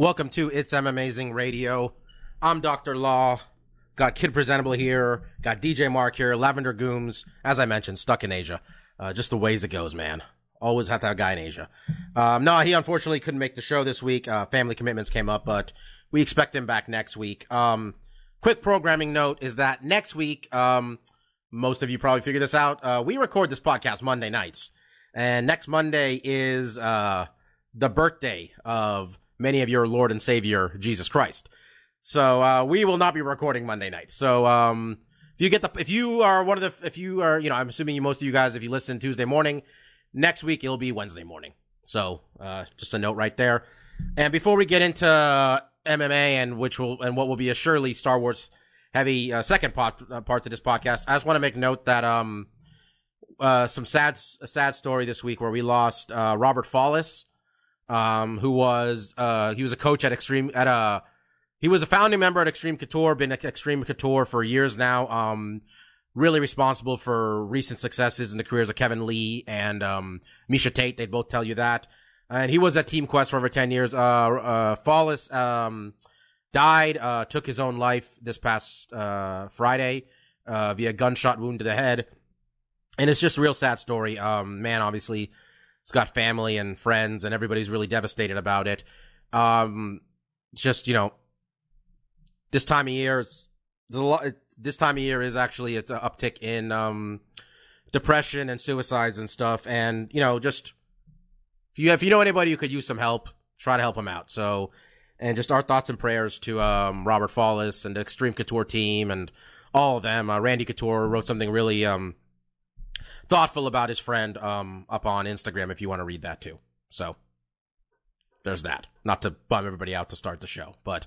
Welcome to It's M Amazing Radio. I'm Dr. Law. Got Kid Presentable here. Got DJ Mark here. Lavender Gooms. As I mentioned, stuck in Asia. Uh, just the ways it goes, man. Always have that guy in Asia. Um, no, he unfortunately couldn't make the show this week. Uh, family commitments came up, but we expect him back next week. Um, quick programming note is that next week, um, most of you probably figured this out. Uh, we record this podcast Monday nights, and next Monday is uh, the birthday of many of your Lord and Savior Jesus Christ. So uh, we will not be recording Monday night. So um, if you get the if you are one of the if you are you know I'm assuming you, most of you guys if you listen Tuesday morning, next week it'll be Wednesday morning. So uh, just a note right there. And before we get into MMA and which will and what will be a surely Star Wars heavy uh, second part uh, part to this podcast, I just want to make note that um uh some sad sad story this week where we lost uh Robert Follis um, who was uh, he was a coach at Extreme at a he was a founding member at Extreme Couture, been at Extreme Couture for years now. Um, really responsible for recent successes in the careers of Kevin Lee and um, Miesha Tate. They'd both tell you that. And he was at Team Quest for over ten years. Uh, uh, Follis um, died, uh, took his own life this past uh, Friday uh, via gunshot wound to the head, and it's just a real sad story. Um, man, obviously He's got family and friends, and everybody's really devastated about it. Um, just you know, this time of year, it's there's a lot. This time of year is actually it's an uptick in um, depression and suicides and stuff, and you know, just if you if you know anybody who could use some help, try to help them out. So, and just our thoughts and prayers to um, Robert Follis and the Extreme Couture team and all of them. Uh, Randy Couture wrote something really um, thoughtful about his friend um, up on Instagram if you want to read that too. So there's that. Not to bum everybody out to start the show, but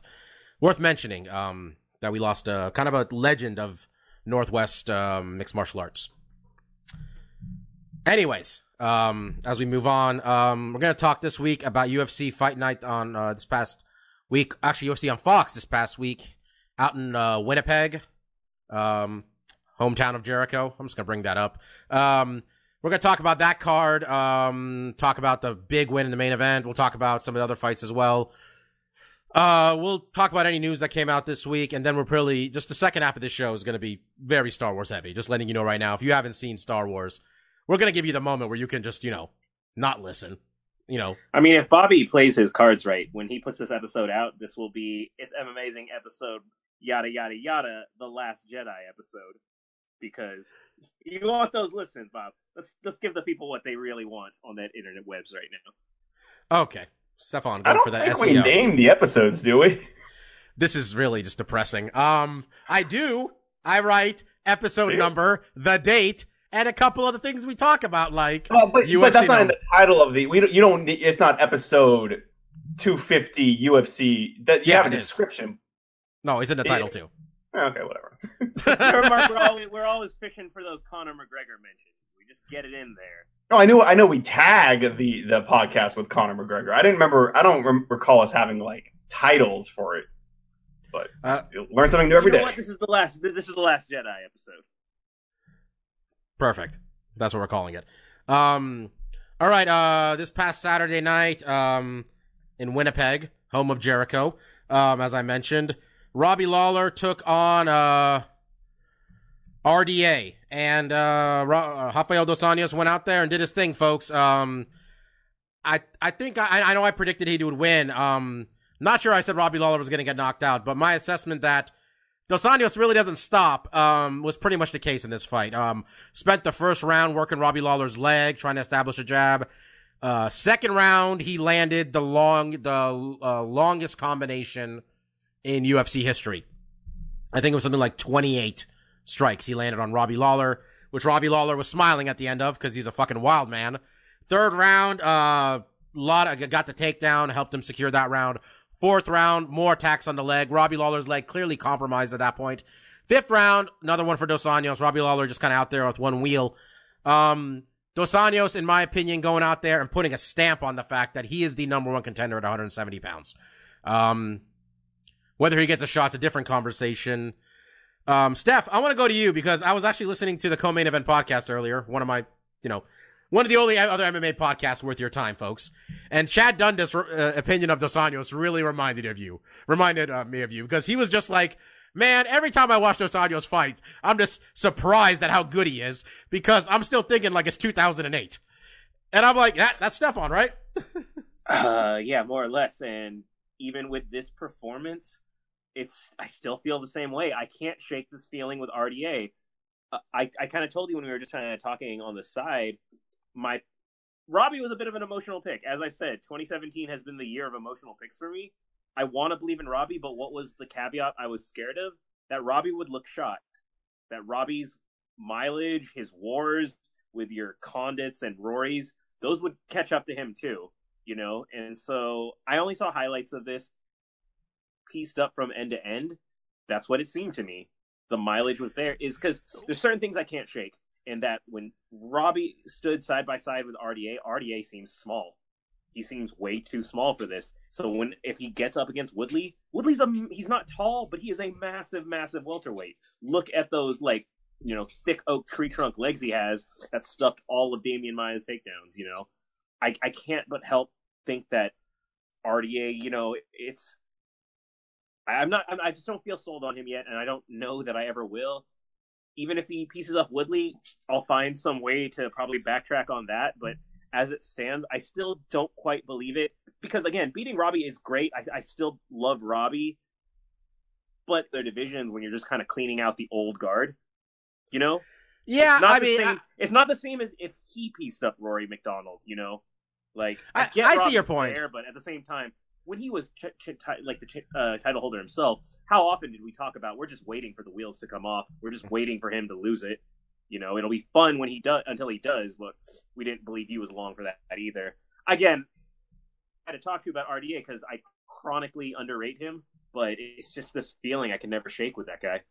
worth mentioning um, that we lost a kind of a legend of Northwest um, mixed martial arts. Anyways, um, as we move on, um, we're gonna talk this week about UFC Fight Night on uh, this past week. Actually, UFC on Fox this past week out in uh, Winnipeg. Um, hometown of Jericho. I'm just gonna bring that up. Um, we're gonna talk about that card. Um, talk about the big win in the main event. We'll talk about some of the other fights as well. Uh, we'll talk about any news that came out this week, and then we're probably just the second half of this show is gonna be very Star Wars heavy. Just letting you know right now, if you haven't seen Star Wars, we're gonna give you the moment where you can just you know not listen. You know, I mean, if Bobby plays his cards right, when he puts this episode out, this will be it's an amazing episode. Yada yada yada, the Last Jedi episode because you want those listens, Bob. Let's let's give the people what they really want on that internet webs right now. Okay, Stefan, I go don't for that think SEO. we name the episodes, do we? This is really just depressing. Um, I do. I write episode See? number, the date, and a couple other things we talk about, like Well, but, UFC but that's not in the title of the. We don't, you don't. need- It's not episode two fifty UFC. That you Yeah, have a it is. description. No, it's in the title too. Okay, whatever. Remember, Mark, we're always, we're always fishing for those Conor McGregor mentions. We just get it in there. No, I knew. I know we tag the the podcast with Conor McGregor. I didn't remember. I don't rem- recall us having like titles for it. But Uh, you learn something new every you know day. what? This is the last. This is the last Jedi episode. Perfect. That's what we're calling it. Um, all right. Uh, this past Saturday night, um, in Winnipeg, home of Jericho, um, as I mentioned, Robbie Lawler took on uh, RDA, and uh, uh, Rafael dos Anjos went out there and did his thing, folks. Um, I I think I I know I predicted he would win. Um, not sure I said Robbie Lawler was going to get knocked out, but my assessment that Dos Anjos really doesn't stop um, was pretty much the case in this fight. Um, spent the first round working Robbie Lawler's leg, trying to establish a jab. Uh, second round, he landed the long, the uh, longest combination in UFC history. I think it was something like 28 strikes he landed on Robbie Lawler, which Robbie Lawler was smiling at the end of because he's a fucking wild man. Third round, uh, lot got the takedown, helped him secure that round. Fourth round, more attacks on the leg. Robbie Lawler's leg clearly compromised at that point. Fifth round, another one for Dos Anjos. Robbie Lawler just kind of out there with one wheel. Um, Dos Anjos, in my opinion, going out there and putting a stamp on the fact that he is the number one contender at 170 pounds. Um, whether he gets a shot's a different conversation. Um, Steph, I want to go to you because I was actually listening to the co-main event podcast earlier. One of my, you know, one of the only other MMA podcasts worth your time, folks. And Chad Dundas' uh, opinion of Dos Anjos really reminded of you, reminded uh, me of you because he was just like, man, every time I watch Dos Anjos fight, I'm just surprised at how good he is because I'm still thinking like it's 2008. And I'm like, that, that's Stefan, right? Uh, yeah, more or less. And even with this performance, it's I still feel the same way. I can't shake this feeling with RDA. Uh, I I kind of told you when we were just kind of talking on the side. My Robbie was a bit of an emotional pick, as I said. 2017 has been the year of emotional picks for me. I want to believe in Robbie, but what was the caveat I was scared of? That Robbie would look shot. That Robbie's mileage, his wars with your Condits and Rorys, those would catch up to him too, you know? And so I only saw highlights of this pieced up from end to end. That's what it seemed to me. The mileage was there is because there's certain things I can't shake. And that when Robbie stood side by side with RDA, RDA seems small he seems way too small for this. So when if he gets up against Woodley, Woodley's a he's not tall, but he is a massive, massive welterweight. Look at those like you know thick oak tree trunk legs he has that stuffed all of Demian Maya's takedowns. You know, I I can't but help think that RDA, you know, it's I'm not I just don't feel sold on him yet, and I don't know that I ever will. Even if he pieces up Woodley, I'll find some way to probably backtrack on that, but as it stands, I still don't quite believe it because again, beating Robbie is great. I, I still love Robbie, but their division when you're just kind of cleaning out the old guard, you know. Yeah, I mean, same, I, it's not the same as if he pieced up Rory MacDonald, you know. Like I, get I see your point, there, but at the same time, when he was ch- ch- t- like the ch- uh, title holder himself, how often did we talk about we're just waiting for the wheels to come off? We're just waiting for him to lose it. You know, it'll be fun when he does until he does, but we didn't believe he was along for that either. Again, I had to talk to you about RDA because I chronically underrate him, but it's just this feeling I can never shake with that guy.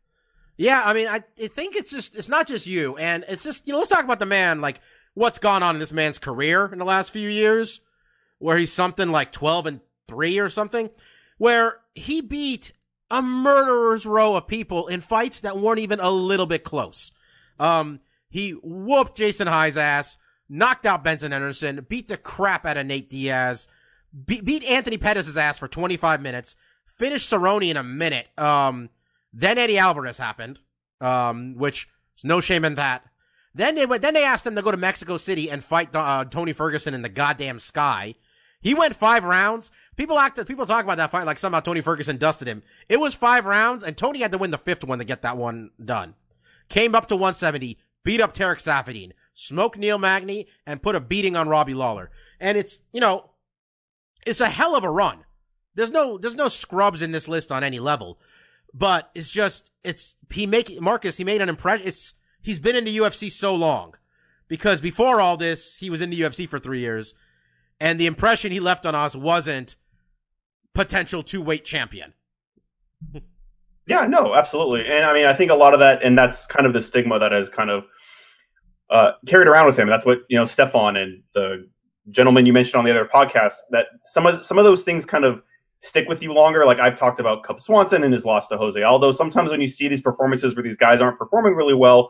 Yeah, I mean, I, I think it's just it's not just you, and it's just you know let's talk about the man like what's gone on in this man's career in the last few years, where he's something like twelve and three or something, where he beat a murderer's row of people in fights that weren't even a little bit close. Um, he whooped Jason High's ass, knocked out Benson Henderson, beat the crap out of Nate Diaz, beat, beat Anthony Pettis' ass for 25 minutes, finished Cerrone in a minute. Um, then Eddie Alvarez happened, um, which is no shame in that. Then they went, then they asked him to go to Mexico City and fight uh, Tony Ferguson in the goddamn sky. He went five rounds. People act, people talk about that fight like somehow Tony Ferguson dusted him. It was five rounds, and Tony had to win the fifth one to get that one done came up to 170, beat up Tarek Saffiedine, smoked Neil Magny, and put a beating on Robbie Lawler. And it's, you know, it's a hell of a run. There's no, there's no scrubs in this list on any level, but it's just, it's, he make, Marcus, he made an impression. It's, he's been in the UFC so long because before all this, he was in the UFC for three years and the impression he left on us wasn't potential two weight champion. Yeah, no, absolutely. And I mean, I think a lot of that, and that's kind of the stigma that has kind of uh, carried around with him. That's what you know, Stefan and the gentleman you mentioned on the other podcast. That some of some of those things kind of stick with you longer. Like I've talked about Cub Swanson and his loss to Jose Aldo. Sometimes when you see these performances where these guys aren't performing really well,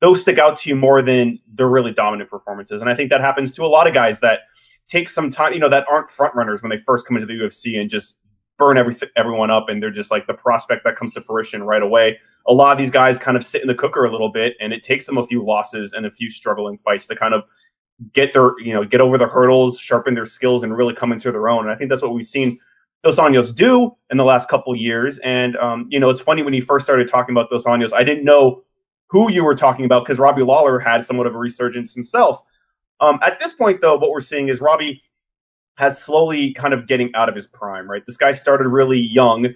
those stick out to you more than the really dominant performances. And I think that happens to a lot of guys that take some time, you know, that aren't front runners when they first come into the UFC and just burn every, everyone up and they're just like the prospect that comes to fruition right away. A lot of these guys kind of sit in the cooker a little bit and it takes them a few losses and a few struggling fights to kind of get their, you know, get over the hurdles, sharpen their skills and really come into their own. And I think that's what we've seen Dos Anjos do in the last couple years. And, um, you know, it's funny when you first started talking about Dos Anjos, I didn't know who you were talking about because Robbie Lawler had somewhat of a resurgence himself. Um, at this point, though, what we're seeing is Robbie has slowly kind of getting out of his prime, right? This guy started really young,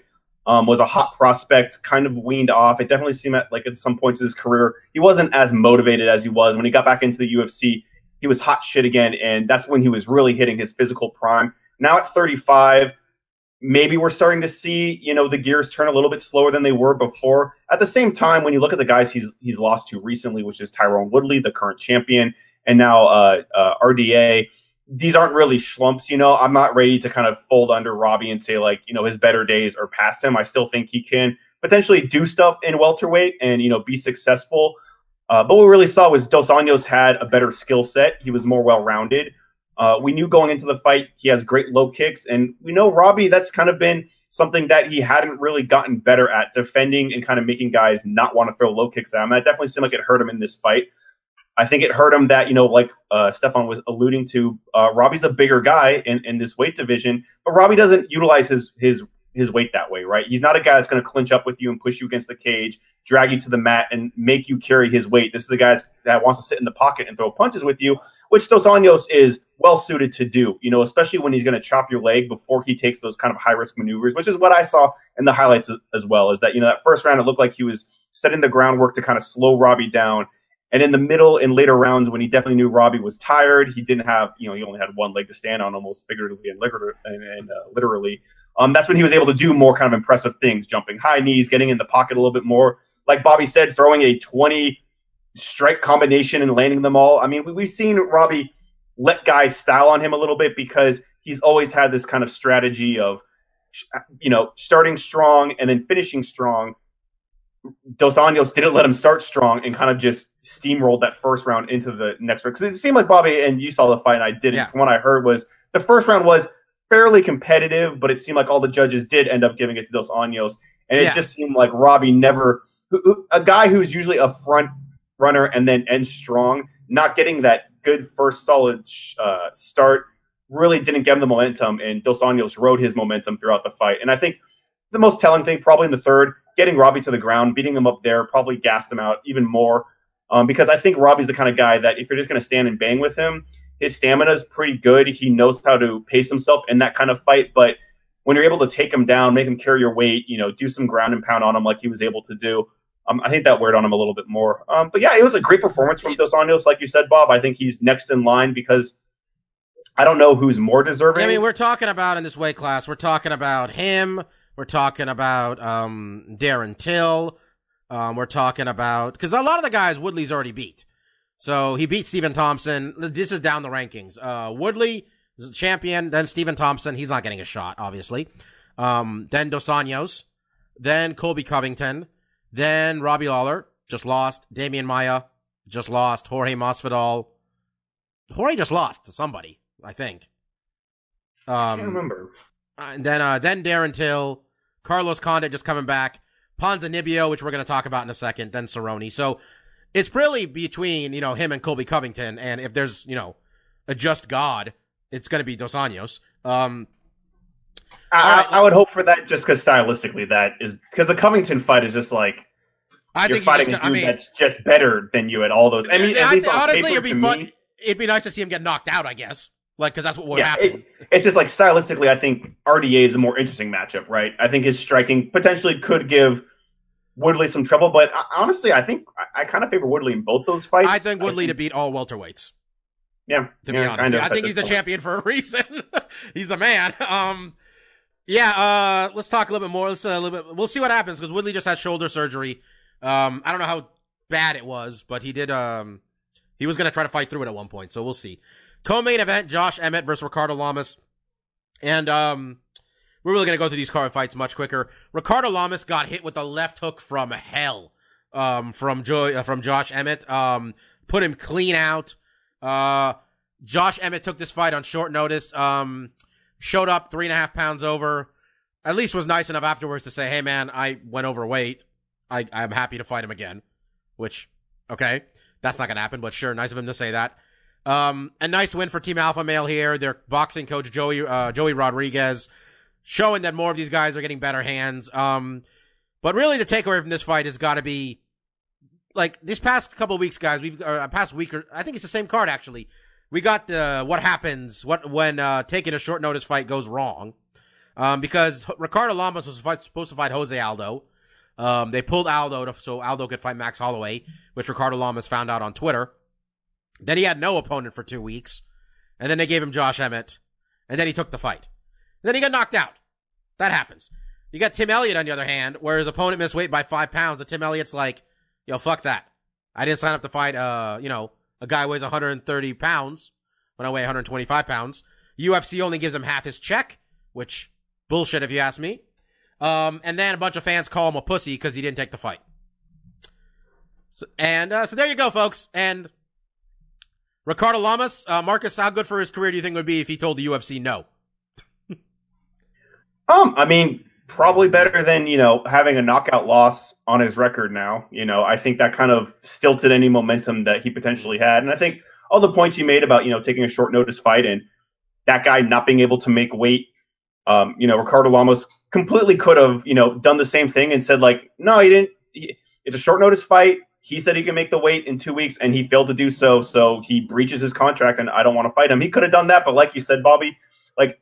um, was a hot prospect, kind of weaned off. It definitely seemed at, like at some points in his career, he wasn't as motivated as he was when he got back into the UFC. he was hot shit again, and that's when he was really hitting his physical prime. Now at 35, maybe we're starting to see you know the gears turn a little bit slower than they were before. At the same time, when you look at the guys he's he's lost to recently, which is Tyron Woodley, the current champion, and now uh, uh, RDA. These aren't really schlumps, you know. I'm not ready to kind of fold under Robbie and say like, you know, his better days are past him. I still think he can potentially do stuff in welterweight and you know be successful. Uh, but what we really saw was Dos Anjos had a better skill set. He was more well rounded. Uh, we knew going into the fight he has great low kicks, and we know Robbie. That's kind of been something that he hadn't really gotten better at defending and kind of making guys not want to throw low kicks at him. That definitely seemed like it hurt him in this fight. I think it hurt him that you know, like uh, Stefan was alluding to, uh, Robbie's a bigger guy in, in this weight division, but Robbie doesn't utilize his his his weight that way, right? He's not a guy that's going to clinch up with you and push you against the cage, drag you to the mat, and make you carry his weight. This is the guy that wants to sit in the pocket and throw punches with you, which Dos Anjos is well suited to do. You know, especially when he's going to chop your leg before he takes those kind of high risk maneuvers, which is what I saw in the highlights as well. Is that you know that first round it looked like he was setting the groundwork to kind of slow Robbie down. And in the middle and later rounds, when he definitely knew Robbie was tired, he didn't have, you know, he only had one leg to stand on, almost figuratively and, and uh, literally um, that's when he was able to do more kind of impressive things, jumping high knees, getting in the pocket a little bit more. Like Bobby said, throwing a 20 strike combination and landing them all. I mean, we, we've seen Robbie let guys style on him a little bit because he's always had this kind of strategy of, you know, starting strong and then finishing strong. Dos Anjos didn't let him start strong and kind of just steamrolled that first round into the next round. Because it seemed like Bobby, and you saw the fight, and I didn't. Yeah. From what I heard, was the first round was fairly competitive, but it seemed like all the judges did end up giving it to Dos Anjos, and it yeah. just seemed like Robbie never, a guy who's usually a front runner and then ends strong, not getting that good first solid uh, start really didn't give him the momentum, and Dos Anjos rode his momentum throughout the fight. And I think the most telling thing, probably in the third, getting Robbie to the ground, beating him up there, probably gassed him out even more. Um, because I think Robbie's the kind of guy that if you're just going to stand and bang with him, his stamina is pretty good. He knows how to pace himself in that kind of fight. But when you're able to take him down, make him carry your weight, you know, do some ground and pound on him like he was able to do, um, I think that weighed on him a little bit more. Um, but yeah, it was a great performance from Dos Anjos, like you said, Bob. I think he's next in line because I don't know who's more deserving. I mean, we're talking about in this weight class, we're talking about him. We're talking about um, Darren Till. Um, we're talking about because a lot of the guys Woodley's already beat. So he beat Stephen Thompson. This is down the rankings. Uh, Woodley champion. Then Stephen Thompson. He's not getting a shot, obviously. Um, then Dos Anjos. Then Colby Covington. Then Robbie Lawler. Just lost. Demian Maya Just lost. Jorge Masvidal. Jorge just lost to somebody, I think. Um, I can't remember. And then, uh, then Darren Till. Carlos Condit just coming back. Ponzinibbio, which we're going to talk about in a second. Then Cerrone. So it's really between, you know, him and Colby Covington. And if there's, you know, a just God, it's going to be Dos Anjos. Um, I, right. I, would hope for that just because stylistically that is because the Covington fight is just like I you're fighting a dude I mean, that's just better than you at all those. I mean, least honestly, it'd be fun. Me, it'd be nice to see him get knocked out. I guess, like because that's what would yeah, happen. It, it's just like stylistically, I think RDA is a more interesting matchup, right? I think his striking potentially could give Woodley some trouble. But honestly, I think I, I kind of favor Woodley in both those fights. I think Woodley I think, to beat all welterweights. Yeah, to yeah, be honest, I think he's the point. champion for a reason. he's the man. Um, yeah. Uh, let's talk a little bit more. Let's uh, a little bit. We'll see what happens because Woodley just had shoulder surgery. Um, I don't know how bad it was, but he did. Um, he was gonna try to fight through it at one point, so we'll see. Co-main event: Josh Emmett versus Ricardo Lamas, and um, we're really going to go through these card fights much quicker. Ricardo Lamas got hit with a left hook from hell um, from Joy, uh, from Josh Emmett. Um, put him clean out. Uh, Josh Emmett took this fight on short notice. Um, showed up three and a half pounds over. At least was nice enough afterwards to say, "Hey man, I went overweight. I I'm happy to fight him again." Which, okay, that's not gonna happen, but sure, nice of him to say that. Um, a nice win for Team Alpha Male here. Their boxing coach Joey uh, Joey Rodriguez showing that more of these guys are getting better hands. Um, but really, the takeaway from this fight has got to be like this past couple weeks, guys. We've uh, past week or I think it's the same card actually. We got the what happens what when uh, taking a short notice fight goes wrong. Um, because Ricardo Lamas was fight, supposed to fight Jose Aldo. Um, they pulled Aldo to, so Aldo could fight Max Holloway, which Ricardo Lamas found out on Twitter. Then he had no opponent for two weeks. And then they gave him Josh Emmett. And then he took the fight. And then he got knocked out. That happens. You got Tim Elliott on the other hand, where his opponent missed weight by five pounds, and Tim Elliott's like, yo, fuck that. I didn't sign up to fight, uh, you know, a guy weighs 130 pounds when I weigh 125 pounds. UFC only gives him half his check, which bullshit if you ask me. Um, and then a bunch of fans call him a pussy because he didn't take the fight. So, and uh, so there you go, folks. And Ricardo Lamas, uh, Marcus, how good for his career do you think it would be if he told the UFC no? Um, I mean, probably better than you know having a knockout loss on his record now. You know, I think that kind of stilted any momentum that he potentially had, and I think all the points you made about you know taking a short notice fight and that guy not being able to make weight. Um, you know, Ricardo Lamas completely could have you know done the same thing and said like, no, he didn't. He, it's a short notice fight. He said he can make the weight in two weeks, and he failed to do so. So he breaches his contract, and I don't want to fight him. He could have done that, but like you said, Bobby, like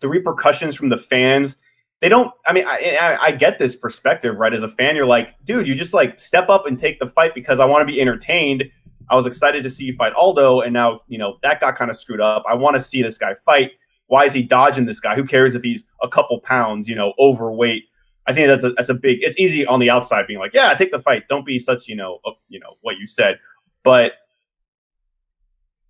the repercussions from the fans they don't i mean I, I, I get this perspective right? As a fan you're like dude you just like step up and take the fight because i want to be entertained. I was excited to see you fight aldo and now you know that got kind of screwed up. I want to see this guy fight. Why is he dodging this guy? Who cares if he's a couple pounds you know overweight i think that's a, that's a big it's easy on the outside being like yeah take the fight don't be such you know you know what you said but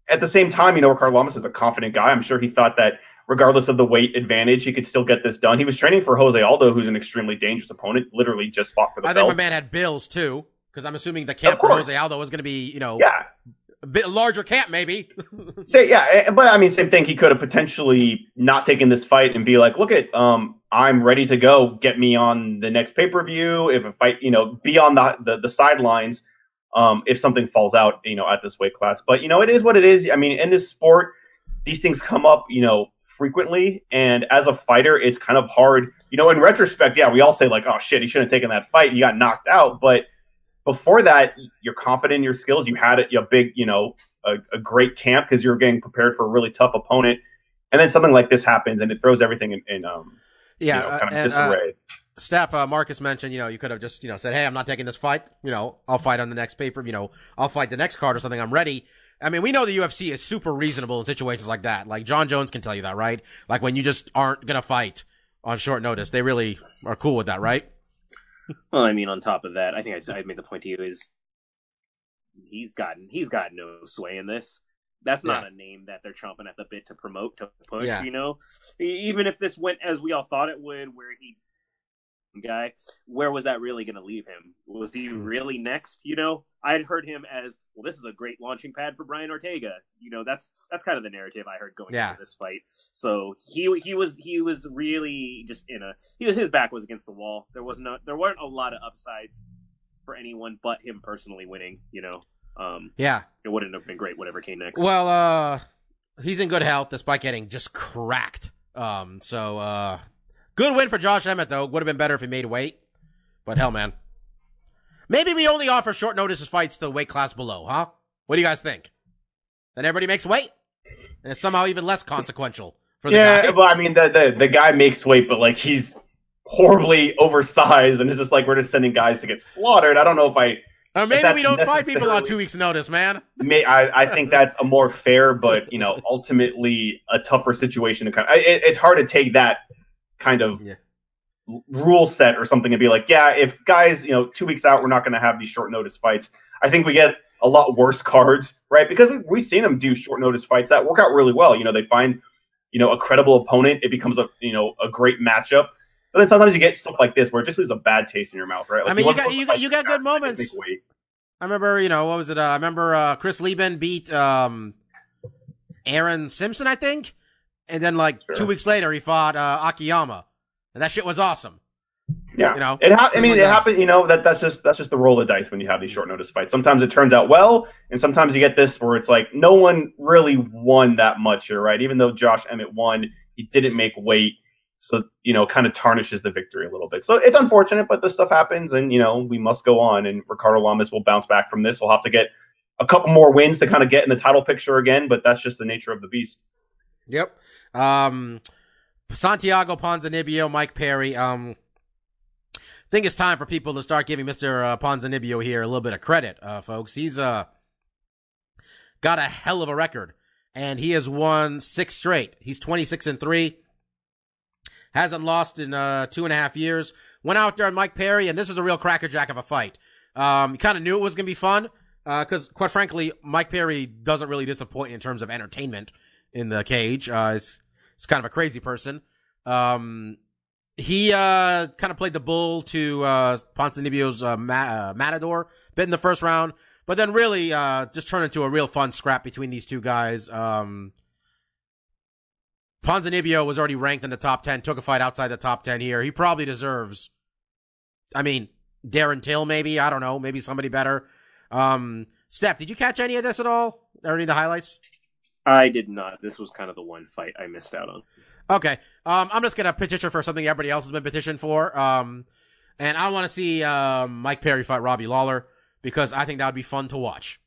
at the same time you know Ricardo Lamas is a confident guy i'm sure he thought that regardless of the weight advantage, he could still get this done. He was training for Jose Aldo, who's an extremely dangerous opponent. Literally just fought for the I belt. think my man had bills too, because I'm assuming the camp for. Jose Aldo was going to be, you know, yeah, a bit larger camp maybe. say yeah, eh, but I mean, same thing. He could have potentially not taken this fight and be like, "Look at, um, I'm ready to go. Get me on the next pay per view. If a fight, you know, be on the the, the sidelines." Um, if something falls out, you know, at this weight class, but you know, it is what it is. I mean, in this sport, these things come up, you know, frequently. And as a fighter, it's kind of hard. You know, in retrospect, yeah, we all say like, "Oh shit, he shouldn't have taken that fight. He got knocked out." But before that, you're confident in your skills. You had it, a big, you know, a, a great camp because you're getting prepared for a really tough opponent. And then something like this happens, and it throws everything in, in um, yeah, you know, uh, kind of and, uh, disarray. Steph, uh, Marcus mentioned, you know, you could have just, you know, said, hey, I'm not taking this fight. You know, I'll fight on the next paper. You know, I'll fight the next card or something. I'm ready. I mean, we know the UFC is super reasonable in situations like that. Like Jon Jones can tell you that, right? Like when you just aren't gonna fight on short notice, they really are cool with that, right? Well, I mean, on top of that, I think I, I made the point to you is he's gotten he's got no sway in this. That's not a name that they're chomping at the bit to promote to push. Yeah. You know, even if this went as we all thought it would, where he guy, where was that really going to leave him? Was he Hmm. really next? You know, I had heard him as well. This is a great launching pad for Brian Ortega. You know, that's that's kind of the narrative I heard going Yeah. into this fight. So he he was he was really just in a he was, his back was against the wall. There was no there weren't a lot of upsides for anyone but him personally winning. You know, um, Yeah. it wouldn't have been great whatever came next. Well, uh, he's in good health despite getting just cracked. Um, so, uh, good win for Josh Emmett though. Would have been better if he made weight. But hell, man. Maybe we only offer short notice fights to the weight class below, huh? What do you guys think? Then everybody makes weight? And it's somehow even less consequential for the yeah, guy. well, I mean, the, the the guy makes weight, but like he's horribly oversized, and it's just like we're just sending guys to get slaughtered. I don't know if I Or maybe we don't fight people on two weeks notice, man. may. I, I think that's a more fair, but you know, ultimately a tougher situation to kind. Of, it, it's hard to take that kind of Yeah. rule set or something and be like, yeah, if guys, you know, two weeks out, we're not going to have these short notice fights. I think we get a lot worse cards, right? Because we, we've seen them do short notice fights that work out really well. You know, they find, you know, a credible opponent. It becomes a, you know, a great matchup. But then sometimes you get stuff like this where it just leaves a bad taste in your mouth, right? Like, I mean, you got- you got- you got good moments. I remember, you know, what was it? Uh, I remember uh, Chris Leben beat um, Aaron Simpson, I think, and then like Sure. two weeks later he fought uh, Akiyama, and that shit was awesome. Yeah, You know, it. Ha- I mean, like it that. happened. You know that that's just that's just the roll of dice when you have these short notice fights. Sometimes it turns out well, and sometimes you get this where it's like no one really won that much here, right? Even though Josh Emmett won, he didn't make weight, so you know, kind of tarnishes the victory a little bit. So it's unfortunate, but this stuff happens, and you know, we must go on. And Ricardo Lamas will bounce back from this. We'll have to get a couple more wins to kind of get in the title picture again, but that's just the nature of the beast. Yep. Um, Santiago Ponzinibbio, Mike Perry. Um, I think it's time for people to start giving Mister uh, Ponzinibbio here a little bit of credit, uh, folks. He's uh got a hell of a record, and he has won six straight. He's 26 and three. Hasn't lost in uh, two and a half years. Went out there on Mike Perry, and this is a real crackerjack of a fight. Um, you kind of knew it was going to be fun because, quite frankly, Mike Perry doesn't really disappoint in terms of entertainment in the cage. Uh, it's, it's kind of a crazy person. Um, he uh, kind of played the bull to uh, Ponzinibbio's uh, Ma- uh, Matador bit in the first round, but then really uh, just turned into a real fun scrap between these two guys. Um, Ponzinibbio was already ranked in the top 10, took a fight outside the top 10 here. He probably deserves, I mean, Darren Till maybe, I don't know, maybe somebody better. Um, Steph, did you catch any of this at all? Or any of the highlights? I did not. This was kind of the one fight I missed out on. Okay. Um, I'm just gonna petition for something everybody else has been petitioned for. Um, and I want to see um, Mike Perry fight Robbie Lawler because I think that would be fun to watch.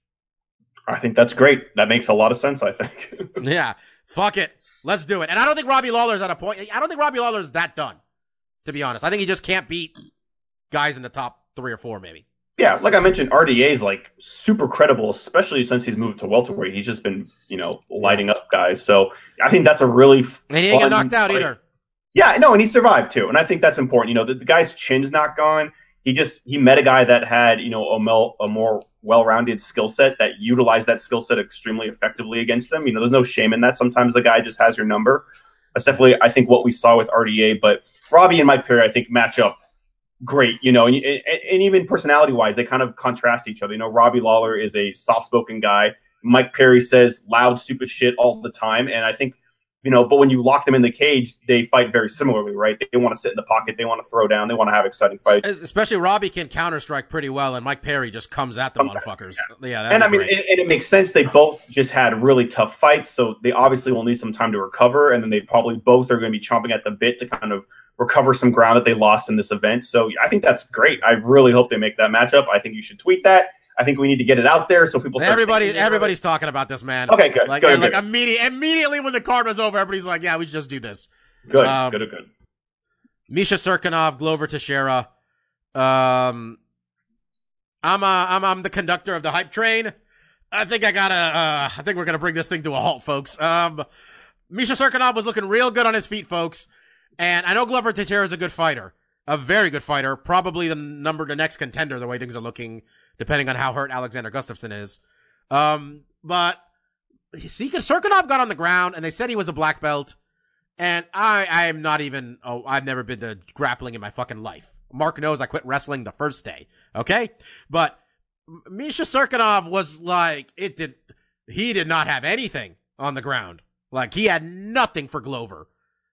I think that's great. That makes a lot of sense. I think. yeah. Fuck it. Let's do it. And I don't think Robbie Lawler's at a point. I don't think Robbie Lawler's that done. To be honest, I think he just can't beat guys in the top three or four, maybe. Yeah, like I mentioned, RDA is like super credible, especially since he's moved to welterweight. He's just been, you know, lighting up guys. So I think that's a really and he didn't get knocked out fight. either. Yeah, no, and he survived too, and I think that's important. You know, the, the guy's chin's not gone. He just he met a guy that had you know a, mel, a more well-rounded skill set that utilized that skill set extremely effectively against him. You know, there's no shame in that. Sometimes the guy just has your number. That's definitely I think what we saw with RDA, but Robbie and Mike Perry I think match up great. You know, and, and, even personality-wise, they kind of contrast each other. You know, Robbie Lawler is a soft-spoken guy. Mike Perry says loud, stupid shit all the time, and I think you know, but when you lock them in the cage, they fight very similarly, right? They want to sit in the pocket, they want to throw down, they want to have exciting fights. Especially Robbie can counter strike pretty well, and Mike Perry just comes at the Comes motherfuckers. Yeah, and I mean, and, and it makes sense. They both just had really tough fights, so they obviously will need some time to recover, and then they probably both are going to be chomping at the bit to kind of recover some ground that they lost in this event. So I think that's great. I really hope they make that matchup. I think you should tweet that. I think we need to get it out there so people. Everybody, everybody's talking about this, man. Okay, good, Like, good, like good. immediately, immediately when the card was over, everybody's like, "Yeah, we should just do this." good, um, good, good. Misha Cirkunov, Glover Teixeira. Um, I'm uh, I'm I'm the conductor of the hype train. I think I gotta. Uh, I think we're gonna bring this thing to a halt, folks. Um, Misha Cirkunov was looking real good on his feet, folks, and I know Glover Teixeira is a good fighter, a very good fighter, probably the number, the next contender, the way things are looking, depending on how hurt Alexander Gustafsson is. Um, but see, Cirkunov got on the ground, and they said he was a black belt. And I, I am not even, oh, I've never been to grappling in my fucking life. Mark knows I quit wrestling the first day. Okay? But Misha Cirkunov was like, it did, he did not have anything on the ground. Like, he had nothing for Glover.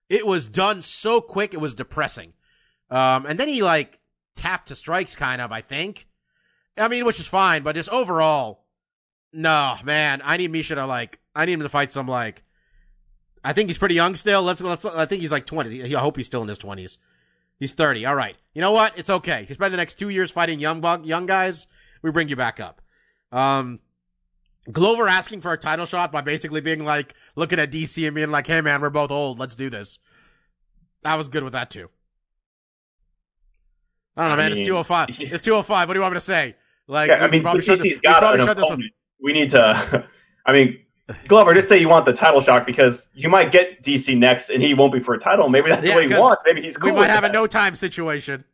It was done so quick, it was depressing. Um, and then he like tapped to strikes kind of, I think. I mean, which is fine, but just overall, no, man, I need Misha to like, I need him to fight some like, I think he's pretty young still. Let's, let's, I think he's like 20. I hope he's still in his 20s. He's 30. All right. You know what? It's okay. You spend the next two years fighting young young guys, we bring you back up. Um, Glover asking for a title shot by basically being like, looking at DC and being like, hey man, we're both old. Let's do this. I was good with that too. I don't know, I man. it's 205. It's 205. What do you want me to say? Like, Yeah, I mean, probably shut this- we got probably an shut this up. opponent. We need to. I mean, Glover, just say you want the title shot because you might get DC next, and he won't be for a title. Maybe that's Yeah, what he 'cause wants. Maybe he's cool We might with have a no time situation.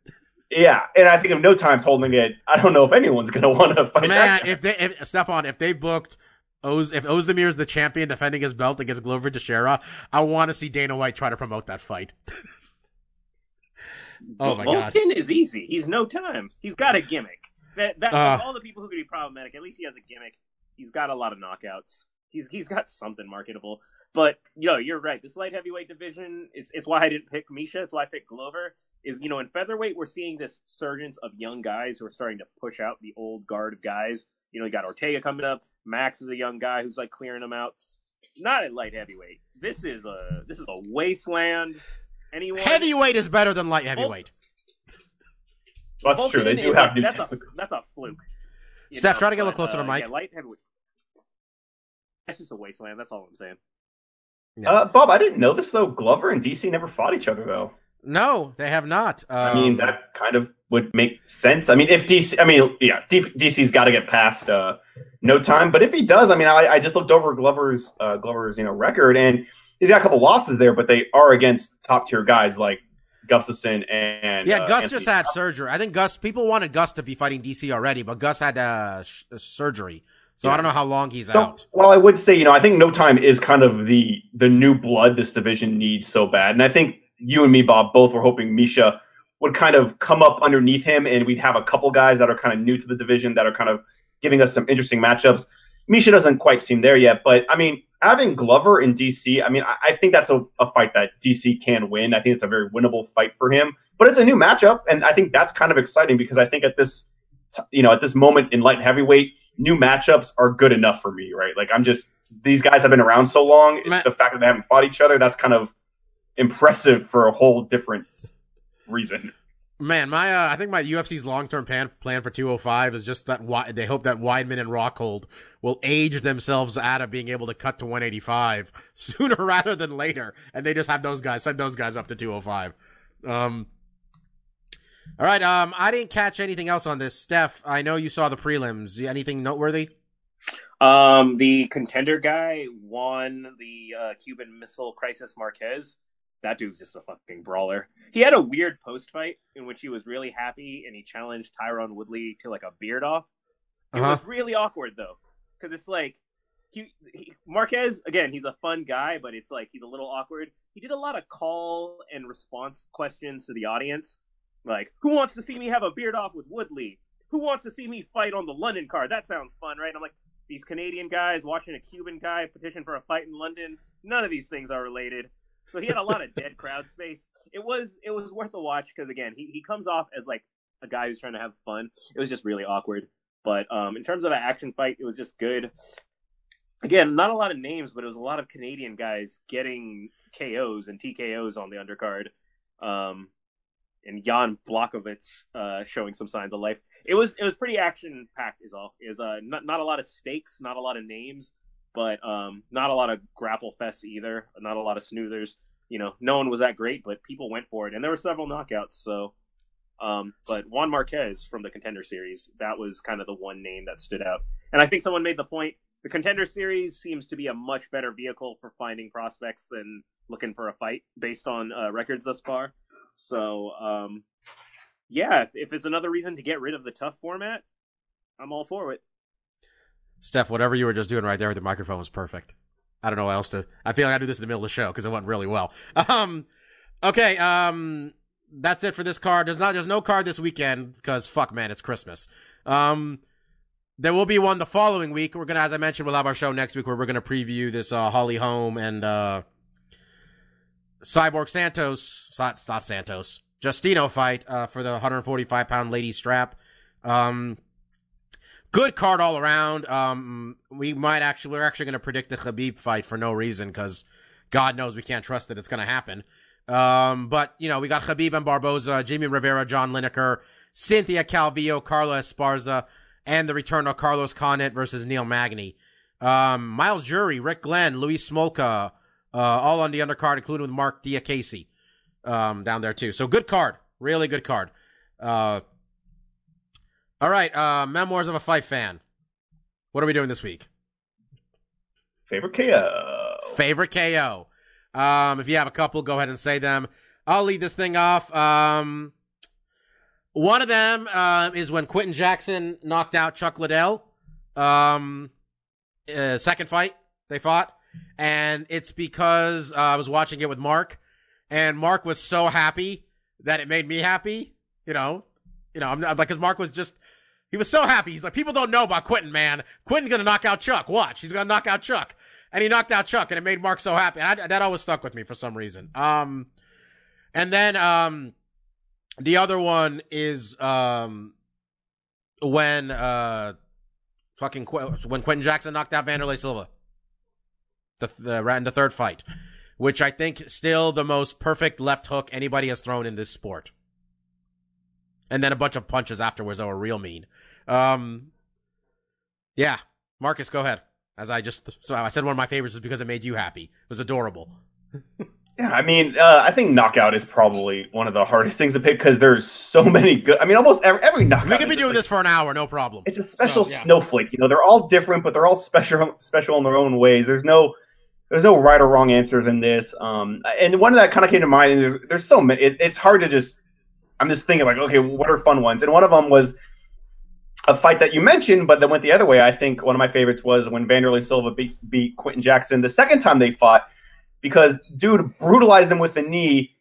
Yeah, and I think if no time's holding it, I don't know if anyone's going to want to fight Man, that. if they, if, Stefan, if they booked Oz, if Ozdemir is the champion defending his belt against Glover Teixeira, I want to see Dana White try to promote that fight. oh my god. Volkan is easy. He's no time. He's got a gimmick. That that Uh. all the people who could be problematic, at least he has a gimmick. He's got a lot of knockouts. He's he's got something marketable. But you know, you're right. This light heavyweight division, it's it's why I didn't pick Misha. It's why I picked Glover. Is you know, in featherweight, we're seeing this surgence of young guys who are starting to push out the old guard of guys. You know, you got Ortega coming up. Max is a young guy who's like clearing them out. Not at light heavyweight. This is a this is a wasteland. Anyone Heavyweight is better than light heavyweight. That's true. They do have like- new that's a that's a fluke. Steph, know, try to get a little closer to uh, Mike. Yeah, light heavyweight. That's just a wasteland. That's all I'm saying. Uh, Bob, I didn't know this though. Glover and DC never fought each other though. No, they have not. Um, I mean, that kind of would make sense. I mean, if DC, I mean, yeah, DC's got to get past uh, no time. But if he does, I mean, I, I just looked over Glover's uh, Glover's you know record, and he's got a couple losses there, but they are against top tier guys like Gustafsson and yeah, uh, Gus Anthony just had surgery. I think Gus. People wanted Gus to be fighting DC already, but Gus had uh, sh- surgery, so I don't know how long he's So, out. while I would say, you know, I think No Time is kind of the the new blood this division needs so bad, and I think you and me, Bob, both were hoping Misha would kind of come up underneath him, and we'd have a couple guys that are kind of new to the division that are kind of giving us some interesting matchups. Misha doesn't quite seem there yet, but I mean, having Glover in DC, I mean, I, I think that's a, a fight that DC can win. I think it's a very winnable fight for him, but it's a new matchup, and I think that's kind of exciting because I think at this, t- you know, at this moment in light heavyweight, new matchups are good enough for me, right? Like I'm just these guys have been around so long. It's Matt- the fact that they haven't fought each other that's kind of impressive for a whole different reason. Man, my uh, I think my UFC's long term plan plan for 205 is just that Wi- they hope that Weidman and Rockhold will age themselves out of being able to cut to 185 sooner rather than later, and they just have those guys send those guys up to 205. Um. All right. Um. I didn't catch anything else on this, Steph. I know you saw the prelims. Anything noteworthy? Um, the contender guy won the uh, Cuban Missile Crisis Marquez. That dude's just a fucking brawler. He had a weird post fight in which he was really happy and he challenged Tyron Woodley to like a beard off. It Uh-huh. was really awkward though, because it's like he, he Marquez again. He's a fun guy, but it's like he's a little awkward. He did a lot of call and response questions to the audience, like "Who wants to see me have a beard off with Woodley? Who wants to see me fight on the London card? That sounds fun, right?" I'm like, these Canadian guys watching a Cuban guy petition for a fight in London. None of these things are related. So he had a lot of dead crowd space. It was it was worth a watch because again, he, he comes off as like a guy who's trying to have fun. It was just really awkward. But um, in terms of an action fight, it was just good. Again, not a lot of names, but it was a lot of Canadian guys getting KOs and TKOs on the undercard. Um, and Jan Blachowicz uh, showing some signs of life. It was it was pretty action packed. Is all is uh not not a lot of stakes, not a lot of names, but um not a lot of grapple fests either. Not a lot of snoozers. You know, no one was that great, but people went for it, and there were several knockouts. So, um, but Juan Marquez from the Contender Series, that was kind of the one name that stood out. And I think someone made the point: the Contender Series seems to be a much better vehicle for finding prospects than looking for a fight based on uh, records thus far. So, um, yeah, if, if it's another reason to get rid of the TUF format, I'm all for it. Steph, whatever you were just doing right there with the microphone was perfect. I don't know what else to. I feel like I do this in the middle of the show because it went really well. Um, okay. Um, that's it for this card. There's not. There's no card this weekend because fuck, man, it's Christmas. Um, there will be one the following week. We're gonna, as I mentioned, we'll have our show next week where we're gonna preview this uh, Holly Holm and uh, Cyborg Santos, not, Santos, Justino fight uh, for the 145 pound lady strap. Um, good card all around. Um, we might actually, we're actually going to predict the Khabib fight for no reason because God knows we can't trust that it's going to happen. Um, but you know, we got Khabib and Barboza, Jimmy Rivera, John Lineker, Cynthia Calvillo, Carla Esparza, and the return of Carlos Condit versus Neil Magny. Um, Myles Jury, Rick Glenn, Louis Smolka, uh, all on the undercard, including with Marc Diakiese, um, down there too. So good card. Really good card. Uh, all right, uh, Memoirs of a Fight Fan. What are we doing this week? Favorite KO. Favorite KO. Um, if you have a couple, go ahead and say them. I'll lead this thing off. Um, one of them uh, is when Quinton Jackson knocked out Chuck Liddell. Um, uh, second fight they fought, and it's because uh, I was watching it with Mark, and Mark was so happy that it made me happy. You know, you know, I'm, I'm like, because Mark was just. He was so happy. He's like, people don't know about Quinton, man. Quinton's gonna knock out Chuck. Watch, he's gonna knock out Chuck and he knocked out Chuck, and it made Mark so happy. And I, that always stuck with me for some reason. Um, and then um, the other one is um, when uh, fucking Qu- when Quinton Jackson knocked out Wanderlei Silva, the the in the third fight, which I think still the most perfect left hook anybody has thrown in this sport. And then a bunch of punches afterwards that were real mean. Um, yeah, Marcus, go ahead as I just so I said one of my favorites is because it made you happy. It was adorable. Yeah, I mean, uh, I think knockout is probably one of the hardest things to pick because there's so many good. I mean, almost every, every knockout. We could be doing like- this for an hour, no problem. It's a special So, yeah. snowflake. You know, they're all different, but they're all special, special in their own ways. There's no, there's no right or wrong answers in this. Um, and one of that kind of came to mind. And there's, there's so many. It, it's hard to just. I'm just thinking like, okay, what are fun ones? And one of them was a fight that you mentioned, but that went the other way. I think one of my favorites was when Wanderlei Silva beat, beat Quinton Jackson the second time they fought, because dude brutalized him with the knee.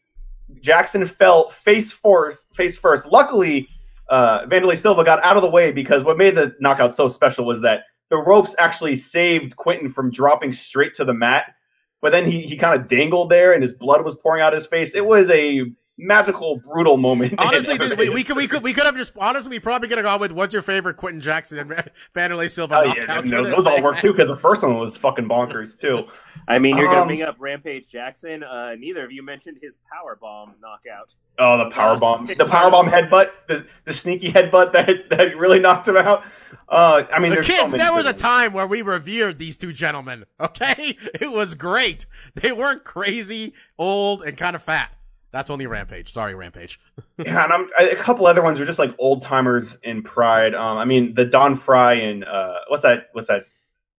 Jackson fell face first. Face first. Luckily, uh, Wanderlei Silva got out of the way because what made the knockout so special was that the ropes actually saved Quinton from dropping straight to the mat. But then he, he kind of dangled there and his blood was pouring out his face. It was a magical, brutal moment. Honestly, dude, we, we could we could we could have just honestly we probably could have gone with what's your favorite Quinton Jackson and Wanderlei Silva Oh, yeah, no, for this those all work too because the first one was fucking bonkers too. I mean, you're Um, gonna bring up Rampage Jackson. Uh, neither of you mentioned his power bomb knockout. Oh, the power bomb, the power bomb headbutt, the, the sneaky headbutt that that really knocked him out. Uh, I mean, The there's so kids, there was good a time where we revered these two gentlemen. Okay, it was great. They weren't crazy, old, and kind of fat. That's only Rampage. Sorry, Rampage. Yeah, and I'm, a couple other ones were just like old timers in Pride. Um, I mean, the Don Frye and uh, what's that? What's that?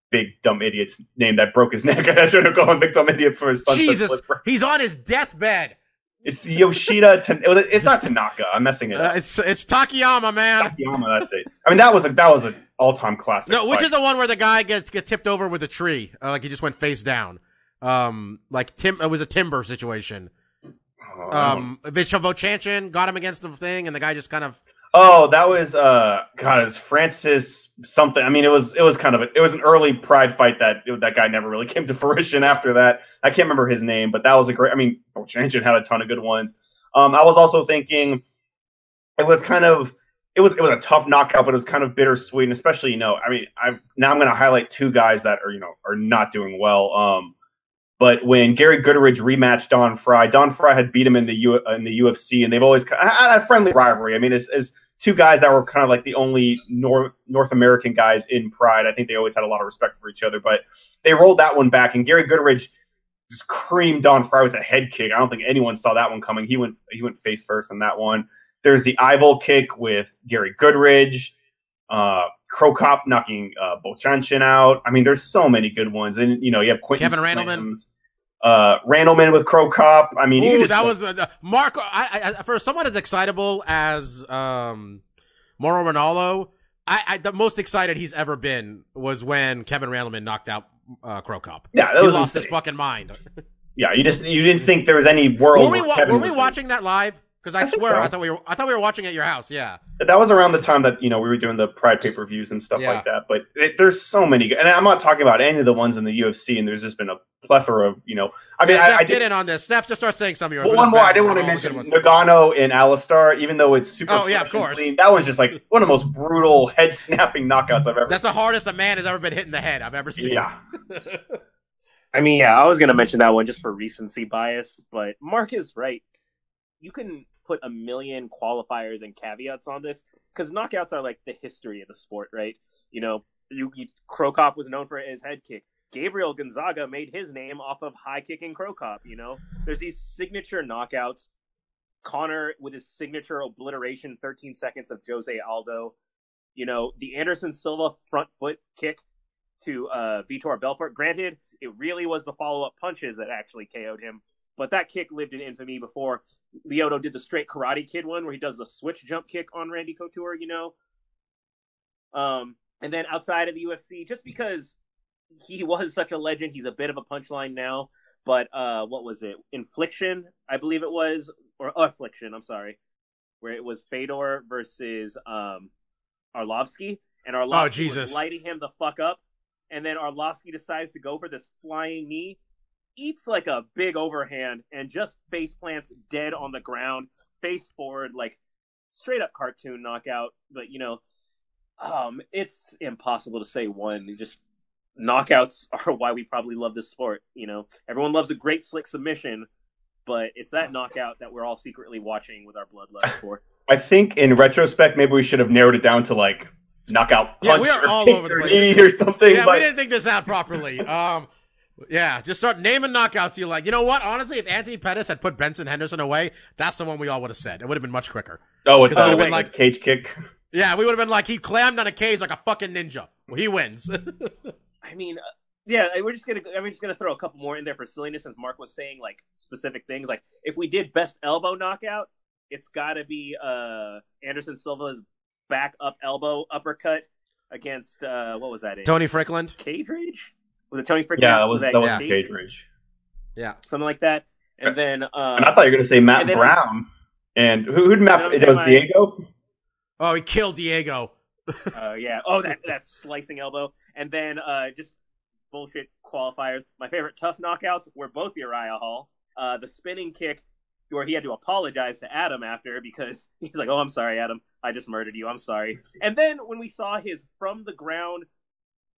Big dumb idiot's name that broke his neck. I should have called him big dumb idiot for his son. Jesus, he's on his deathbed. It's Yoshida. Was- it's not Tanaka. I'm messing it Uh, it's it's Takayama, man. Takayama. That's it. I mean, that was a that was an all time classic. No, which fight. is the one where the guy gets get tipped over with a tree, uh, like he just went face down. Um, like Tim, it was a timber situation. Oh, Um, Vovchanchyn got him against the thing, and the guy just kind of Oh, that was uh God, it was Francis something. I mean, it was it was kind of a, it was an early Pride fight that that guy never really came to fruition after that. I can't remember his name, but that was a great. I mean, Vovchanchyn had a ton of good ones. Um, I was also thinking it was kind of it was it was a tough knockout, but it was kind of bittersweet, and especially you know, I mean, I now I'm going to highlight two guys that are you know are not doing well. Um, but when Gary Goodridge rematched Don Frye, Don Frye had beat him in the U, in the UFC, and they've always had a friendly rivalry. I mean, it's, it's two guys that were kind of like the only North North American guys in Pride. I think they always had a lot of respect for each other. But they rolled that one back, and Gary Goodridge just creamed Don Frye with a head kick. I don't think anyone saw that one coming. He went he went face first on that one. There's the Ival kick with Gary Goodridge, uh, Cro Cop knocking uh, Vovchanchyn out. I mean, there's so many good ones, and you know you have Quentin Kevin Randleman. Uh, Randleman with Cro Cop. I mean, Ooh, that was uh, Marco. I, I, for someone as excitable as um, Mauro Ranallo, I, I the most excited he's ever been was when Kevin Randleman knocked out uh, Cro Cop. yeah, that he was lost insane. his fucking mind. yeah. You just you didn't think there was any world. Were we, where wa- Kevin were we watching that live? Because I, I swear so. I thought we were. I thought we were watching at your house. Yeah. that was around the time that you know we were doing the Pride pay per views and stuff Yeah. like that. But it, there's so many, and I'm not talking about any of the ones in the UFC. And there's just been a plethora of you know. I mean, yeah, I, Steph I get did. in on this. Steph, just start saying some of yours. Well, We're one more I didn't want to mention good ones. Ngannou and Alistair, even though it's super. Oh, yeah, of course. clean, that was just like one of the most brutal head snapping knockouts I've ever. That's the hardest a man has ever been hit in the head I've ever seen. yeah. I mean, yeah, I was gonna mention that one just for recency bias, but Mark is right. You can put a million qualifiers and caveats on this because knockouts are like the history of the sport, right? You know, you, you was known for his head kick. Gabriel Gonzaga made his name off of high kicking Cro Cop. You know, there's these signature knockouts. Conor with his signature obliteration, 13 seconds of Jose Aldo. You know, the Anderson Silva front foot kick to uh, Vitor Belfort. Granted, it really was the follow up punches that actually KO'd him, but that kick lived in infamy before Lyoto did the straight Karate Kid one where he does the switch jump kick on Randy Couture, you know? Um, and then outside of the UFC, just because he was such a legend, he's a bit of a punchline now. But uh, what was it? Infliction, I believe it was, or Affliction. I'm sorry, where it was Fedor versus um, Arlovsky, and Arlovsky Oh, Jesus. was lighting him the fuck up, and then Arlovsky decides to go for this flying knee, eats like a big overhand, and just face plants dead on the ground, face forward, like straight up cartoon knockout. But you know, um, it's impossible to say one. Just knockouts are why we probably love this sport. You know, everyone loves a great slick submission, but it's that knockout that we're all secretly watching with our bloodlust for. I think in retrospect, maybe we should have narrowed it down to like knockout Yeah, punch we are or all kick over the or place. knee or something. Yeah, but we didn't think this out properly. Um, Yeah, just start naming knockouts you like. You know what? Honestly, if Anthony Pettis had put Benson Henderson away, that's the one we all would have said. It would have been much quicker. Oh, it's Because it uh, would've been like like- cage kick. Yeah, we would have been like he clammed on a cage like a fucking ninja. Well, he wins. I mean, uh, yeah, we're just gonna. I'm just gonna throw a couple more in there for silliness, since Mark was saying like specific things. Like if we did best elbow knockout, it's got to be uh Anderson Silva's back up elbow uppercut against uh what was that? In? Tony Fryklund. Cage Rage? Was it Tony Fryklund? Yeah, that was that was yeah. cage rage. Yeah. something like that. And then uh, And I thought you were gonna say Matt and then- Brown. And who who'd Matt? And It was saying, like- Diego. Oh, he killed Diego. Uh, yeah. Oh, that that slicing elbow, and then uh, just bullshit qualifiers. My favorite tough knockouts were both Uriah Hall. Uh, the spinning kick, where he had to apologize to Adam after because he's like, "Oh, I'm sorry, Adam. I just murdered you. I'm sorry." And then when we saw his from the ground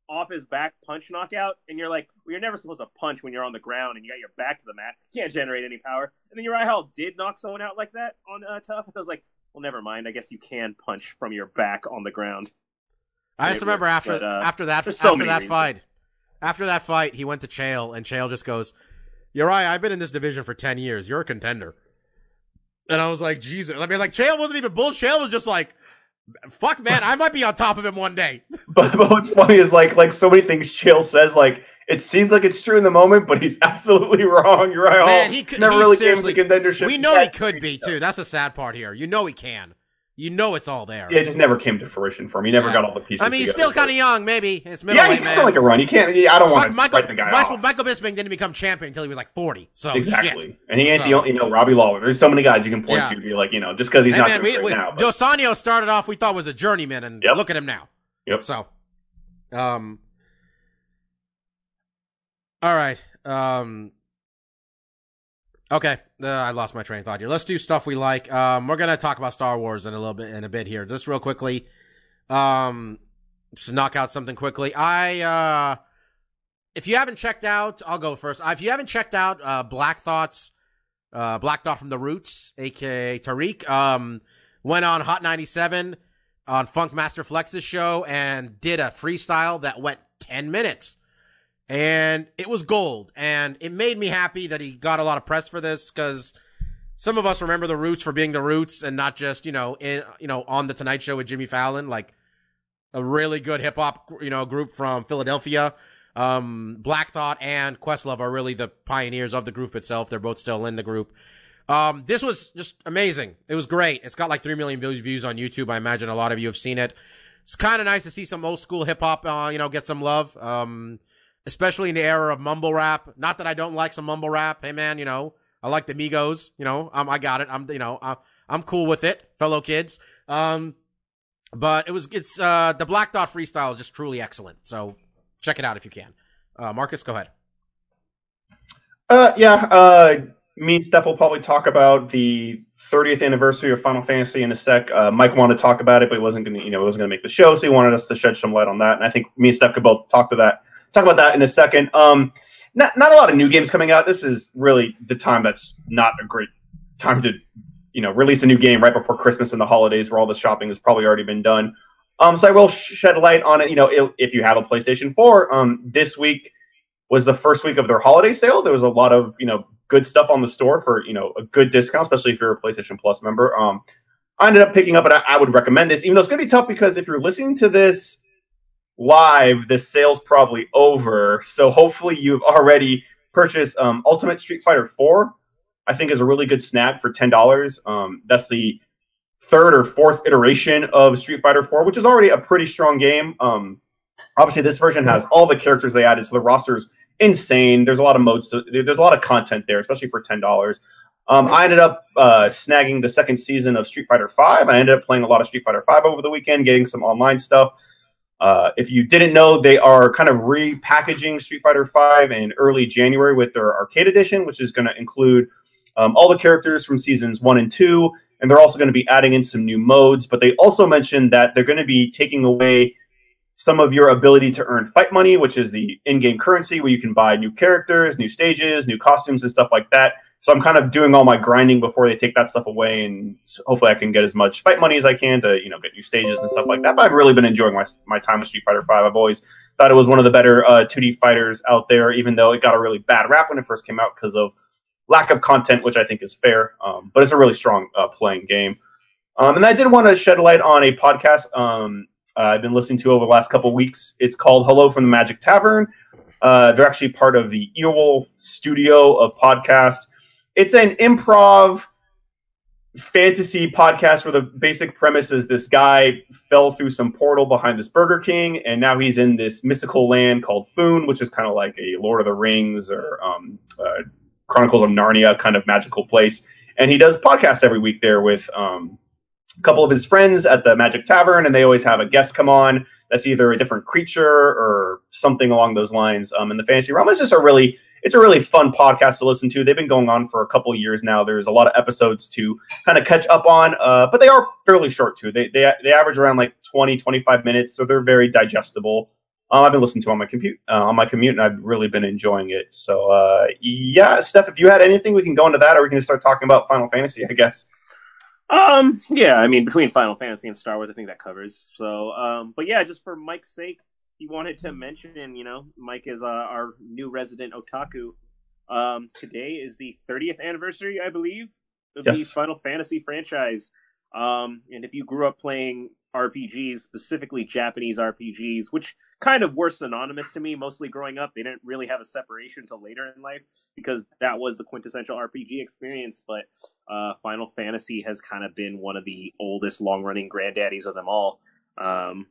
off his back punch knockout, and you're like, well, "You're never supposed to punch when you're on the ground and you got your back to the mat. You can't generate any power." And then Uriah Hall did knock someone out like that on uh, tough. I was like. Well, never mind. I guess you can punch from your back on the ground. I just remember works, after but, uh, after that so after that reasons. fight, after that fight, he went to Chael, and Chael just goes, "Uriah, I've been in this division for ten years. You're a contender." And I was like, Jesus. I mean, like Chael wasn't even bull. Chael was just like, "Fuck, man, I might be on top of him one day." But, but what's funny is like like so many things Chael says like it seems like it's true in the moment, but he's absolutely wrong. You're right. Man, oh, he could- never he really seriously- came to contendership. we know he could be too. That's the sad part here. You know he can. You know it's all there. Yeah, it just never came to fruition for him. He never Yeah. got all the pieces. I mean, he's still kind of young. Maybe it's middle Yeah, middleweight he can man. still like a run. You can't. Yeah, I don't want to Michael, the guy Michael, off. Michael Bisping didn't become champion until he was like forty. So exactly, shit. and he ain't the only. You know, Robbie Lawler. There's so many guys you can point Yeah. to. Be like, you know, just because he's Hey not man, we, it we, now. but- Dos Anjos started off we thought was a journeyman, and Yep. look at him now. Yep. So, um, all right. Um, okay. Uh, I lost my train of thought here. Let's do stuff we like. Um, we're gonna talk about Star Wars in a little bit in a bit here, just real quickly. Um, to knock out something quickly. I uh, if you haven't checked out, I'll go first. Uh, If you haven't checked out uh, Black Thoughts, uh, Black Thought from the Roots, aka Tariq, um, went on Hot 97 on Funk Master Flex's show and did a freestyle that went 10 minutes. And it was gold. And it made me happy that he got a lot of press for this because some of us remember the Roots for being the Roots and not just, you know, in, you know, on the Tonight Show with Jimmy Fallon, like a really good hip hop, you know, group from Philadelphia. Um, Black Thought and Questlove are really the pioneers of the group itself. They're both still in the group. Um, this was just amazing. It was great. It's got like 3 million views- on YouTube. I imagine a lot of you have seen it. It's kind of nice to see some old school hip hop, uh, you know, get some love. Um, especially in the era of mumble rap. Not that I don't like some mumble rap. Hey man, you know, I like the Migos, you know, um, I got it. I'm, you know, I'm, I'm cool with it, fellow kids. Um, but it was, it's, uh, the Black Thought freestyle is just truly excellent. So check it out if you can. Uh, Marcus, go ahead. Uh, yeah. Uh, me and Steph will probably talk about the 30th anniversary of Final Fantasy in a sec. Uh, Mike wanted to talk about it, but he wasn't going to, you know, he wasn't going to make the show, so he wanted us to shed some light on that. And I think me and Steph could both talk to that, talk about that in a second. Um, not not a lot of new games coming out. This is really the time that's not a great time to, you know, release a new game right before Christmas and the holidays, where all the shopping has probably already been done. Um, so I will shed light on it. You know, if, you have a PlayStation 4, um, this week was the first week of their holiday sale. There was a lot of you know good stuff on the store for you know a good discount, especially if you're a PlayStation Plus member. Um, I ended up picking up, and I, I would recommend this, even though it's going to be tough because if you're listening to this live, the sale's probably over. So hopefully you've already purchased um, Ultimate Street Fighter 4. I think is a really good snag for ten dollars. Um, that's the third or fourth iteration of Street Fighter 4, which is already a pretty strong game. Um, obviously, this version has all the characters they added, so the roster's insane. There's a lot of modes. So there's a lot of content there, especially for ten dollars. Um, I ended up uh, snagging the second season of Street Fighter Five. I ended up playing a lot of Street Fighter Five over the weekend, getting some online stuff. Uh, if you didn't know, they are kind of repackaging Street Fighter Five in early January with their arcade edition, which is going to include um, all the characters from seasons one and two, and they're also going to be adding in some new modes. But they also mentioned that they're going to be taking away some of your ability to earn fight money, which is the in-game currency where you can buy new characters, new stages, new costumes, and stuff like that. So I'm kind of doing all my grinding before they take that stuff away, and hopefully I can get as much fight money as I can to you know get new stages and stuff like that. But I've really been enjoying my my time with Street Fighter Five. I've always thought it was one of the better uh, 2D fighters out there, even though it got a really bad rap when it first came out because of lack of content, which I think is fair. Um, but it's a really strong uh, playing game. Um, and I did want to shed light on a podcast um, uh, I've been listening to over the last couple weeks. It's called Hello from the Magic Tavern. Uh, they're actually part of the Earwolf studio of podcasts it's an improv fantasy podcast where the basic premise is this guy fell through some portal behind this Burger King, and now he's in this mystical land called Foon, which is kind of like a Lord of the Rings or um, uh, Chronicles of Narnia kind of magical place. And he does podcasts every week there with um, a couple of his friends at the Magic Tavern, and they always have a guest come on that's either a different creature or something along those lines um, in the fantasy realm. It's just a really it's a really fun podcast to listen to. They've been going on for a couple years now. There's a lot of episodes to kind of catch up on, uh, but they are fairly short too. They, they they average around like 20, 25 minutes, so they're very digestible. Um, I've been listening to on my commute uh, on my commute, and I've really been enjoying it. So uh, yeah, Steph, if you had anything, we can go into that, or we can start talking about Final Fantasy, I guess. Um, yeah, I mean, between Final Fantasy and Star Wars, I think that covers. So, um, but yeah, just for Mike's sake, he wanted to mention, you know, Mike is uh, our new resident otaku. Um, today is the 30th anniversary, I believe, of yes. the Final Fantasy franchise. Um, and if you grew up playing RPGs, specifically Japanese RPGs, which kind of were synonymous to me mostly growing up, they didn't really have a separation until later in life because that was the quintessential RPG experience. But uh, Final Fantasy has kind of been one of the oldest long running granddaddies of them all. Um,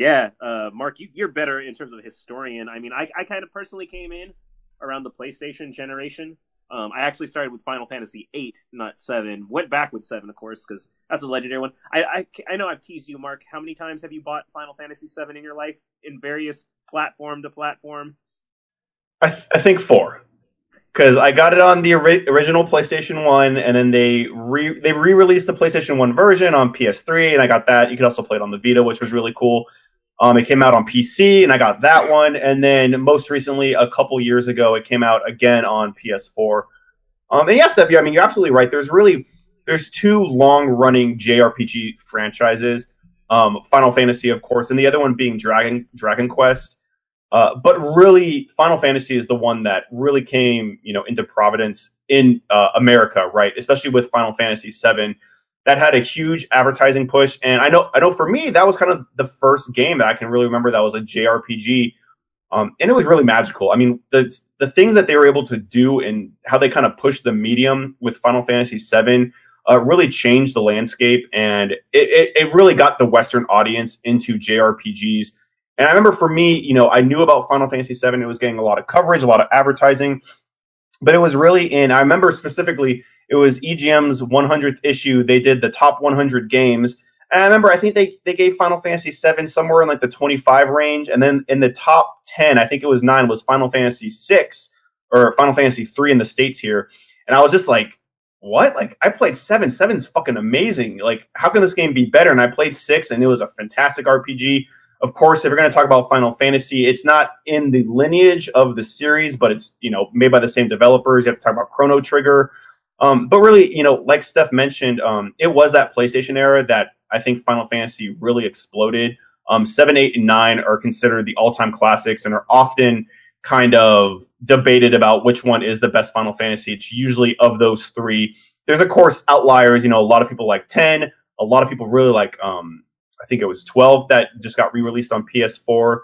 yeah, uh, Mark, you, are better in terms of historian. I mean, I, I kind of personally came in around the PlayStation generation. Um, I actually started with Final Fantasy VIII, not seven. Went back with seven, of course, because that's a legendary one. I, I, I know I've teased you, Mark. How many times have you bought Final Fantasy VII in your life in various platform to platform? I, th- I think four because I got it on the ori- original PlayStation One, and then they re they re released the PlayStation One version on PS3, and I got that. You could also play it on the Vita, which was really cool. Um, it came out on PC, and I got that one. And then most recently, a couple years ago, it came out again on PS4. Um, and yes, Steph, I mean you're absolutely right. There's really there's two long running JRPG franchises. Um, Final Fantasy, of course, and the other one being Dragon Dragon Quest. Uh, but really, Final Fantasy is the one that really came, you know, into providence in uh, America, right? Especially with Final Fantasy VII that had a huge advertising push. And I know, I know for me, that was kind of the first game that I can really remember that was a JRPG. Um, and it was really magical. I mean, the the things that they were able to do and how they kind of pushed the medium with Final Fantasy VII uh, really changed the landscape, and it, it, it really got the Western audience into JRPGs. And I remember for me, you know, I knew about Final Fantasy VII. It was getting a lot of coverage, a lot of advertising, but it was really in. I remember specifically it was EGM's 100th issue. They did the top 100 games. And I remember, I think they, they gave Final Fantasy VII somewhere in like the 25 range. And then in the top 10, I think it was nine, was Final Fantasy VI or Final Fantasy III in the States here. And I was just like, what? Like, I played seven. Seven's fucking amazing. Like, how can this game be better? And I played six, and it was a fantastic RPG. Of course, if we're going to talk about Final Fantasy, it's not in the lineage of the series, but it's you know made by the same developers. You have to talk about Chrono Trigger, um, but really, you know, like Steph mentioned, um, it was that PlayStation era that I think Final Fantasy really exploded. Um, seven, eight, and nine are considered the all-time classics and are often kind of debated about which one is the best Final Fantasy. It's usually of those three. There's of course outliers. You know, a lot of people like ten. A lot of people really like. Um, I think it was twelve that just got re-released on PS4.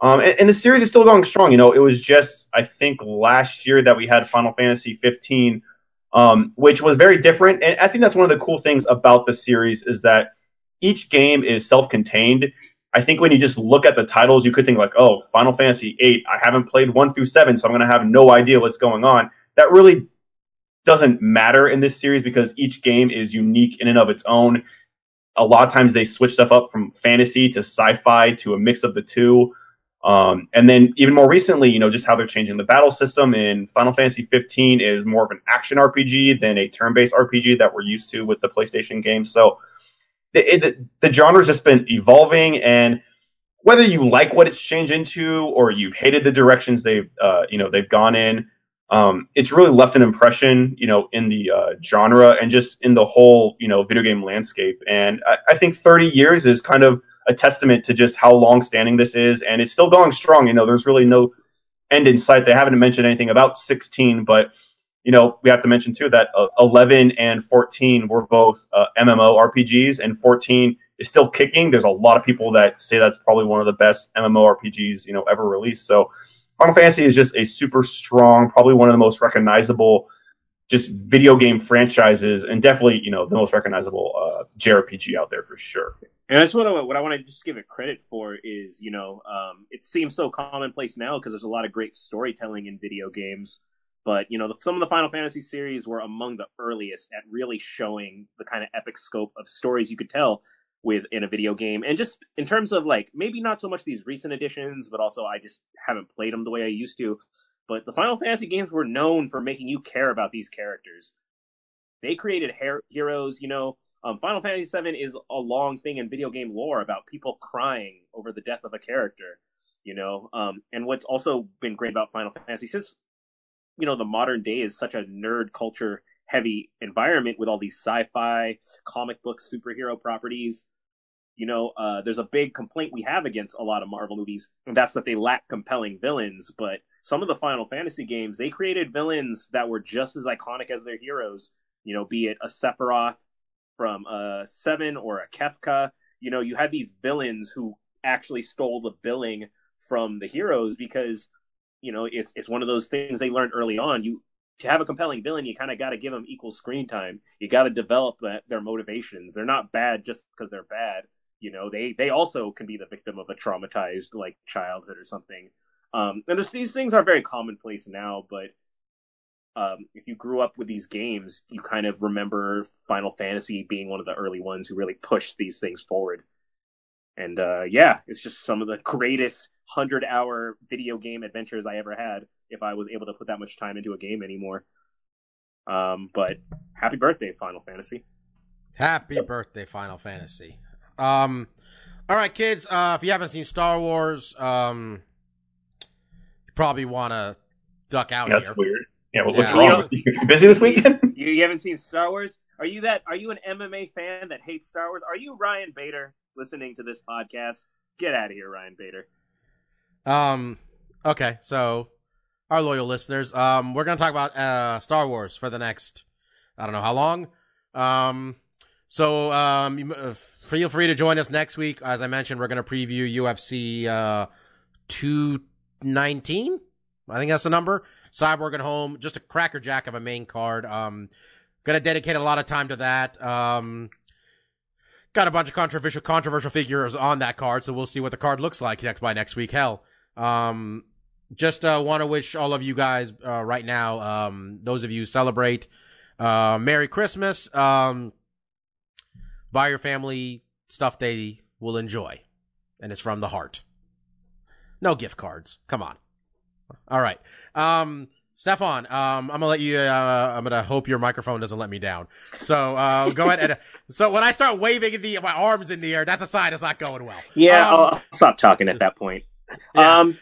Um, and, and, the series is still going strong. You know, it was just I think last year that we had Final Fantasy 15 um, which was very different. And I think that's one of the cool things about the series is that each game is self-contained. I think when you just look at the titles, you could think like, "Oh, Final Fantasy 8. I haven't played one through seven, so I'm going to have no idea what's going on." That really doesn't matter in this series because each game is unique in and of its own. A lot of times they switch stuff up from fantasy to sci-fi to a mix of the two. Um, and then even more recently, you know, just how they're changing the battle system in Final Fantasy 15 is more of an action RPG than a turn-based RPG that we're used to with the PlayStation games. So it, it, the genre's just been evolving, and whether you like what it's changed into or you've hated the directions they've, uh, you know, they've gone in, um, it's really left an impression, you know, in the uh, genre and just in the whole, you know, video game landscape. And I, I, think 30 years is kind of a testament to just how long standing this is, and it's still going strong. You know, there's really no end in sight. They haven't mentioned anything about 16, but you know, we have to mention too that uh, 11 and 14 were both uh, MMO RPGs, and 14 is still kicking. There's a lot of people that say that's probably one of the best MMO RPGs you know ever released. So Final Fantasy is just a super strong, probably one of the most recognizable just video game franchises, and definitely you know the most recognizable uh, JRPG out there for sure. And that's what I, what I want to just give it credit for is you know um, it seems so commonplace now because there's a lot of great storytelling in video games, but you know the, some of the Final Fantasy series were among the earliest at really showing the kind of epic scope of stories you could tell with in a video game. And just in terms of like maybe not so much these recent additions but also i just haven't played them the way i used to. But the final fantasy games were known for making you care about these characters. They created her- heroes you know. Um, final fantasy VII is a long thing in video game lore about people crying over the death of a character you know. Um, and what's also been great about final fantasy since you know the modern day is such a nerd culture heavy environment with all these sci-fi comic book superhero properties you know uh, there's a big complaint we have against a lot of marvel movies and that's that they lack compelling villains but some of the final fantasy games they created villains that were just as iconic as their heroes you know be it a sephiroth from uh, seven or a kefka you know you had these villains who actually stole the billing from the heroes because you know it's it's one of those things they learned early on you to have a compelling villain, you kind of got to give them equal screen time. You got to develop that, their motivations. They're not bad just because they're bad. You know, they they also can be the victim of a traumatized like childhood or something. Um, and this, these things are very commonplace now, but um, if you grew up with these games, you kind of remember Final Fantasy being one of the early ones who really pushed these things forward. And uh, yeah, it's just some of the greatest hundred hour video game adventures I ever had if I was able to put that much time into a game anymore. Um, but happy birthday, Final Fantasy. Happy birthday, Final Fantasy. Um, all right, kids. Uh, if you haven't seen Star Wars, um, you probably want to duck out. That's here. weird. Yeah, well, what's Yeah. wrong? with you? You busy this weekend? You, you haven't seen Star Wars? Are you that? Are you an MMA fan that hates Star Wars? Are you Ryan Bader listening to this podcast? Get out of here, Ryan Bader. Um, okay, so our loyal listeners, um, we're gonna talk about uh Star Wars for the next, I don't know how long. Um, so um, uh, feel free to join us next week. As I mentioned, we're gonna preview UFC uh two nineteen. I think that's the number. Cyborg and Holm, just a crackerjack of a main card. Um, gonna dedicate a lot of time to that. Um. Got a bunch of controversial controversial figures on that card, so we'll see what the card looks like next by next week. Hell, um, just uh, want to wish all of you guys uh, right now, um, those of you celebrate, uh, Merry Christmas. Um, buy your family stuff they will enjoy, and it's from the heart. No gift cards. Come on. All right. Um, Stefan, um, I'm gonna let you. Uh, I'm gonna hope your microphone doesn't let me down. So uh, go ahead. And, so when I start waving the my arms in the air, that's a sign it's not going well. Yeah, Um, I'll, I'll stop talking at that point. Yeah. Um,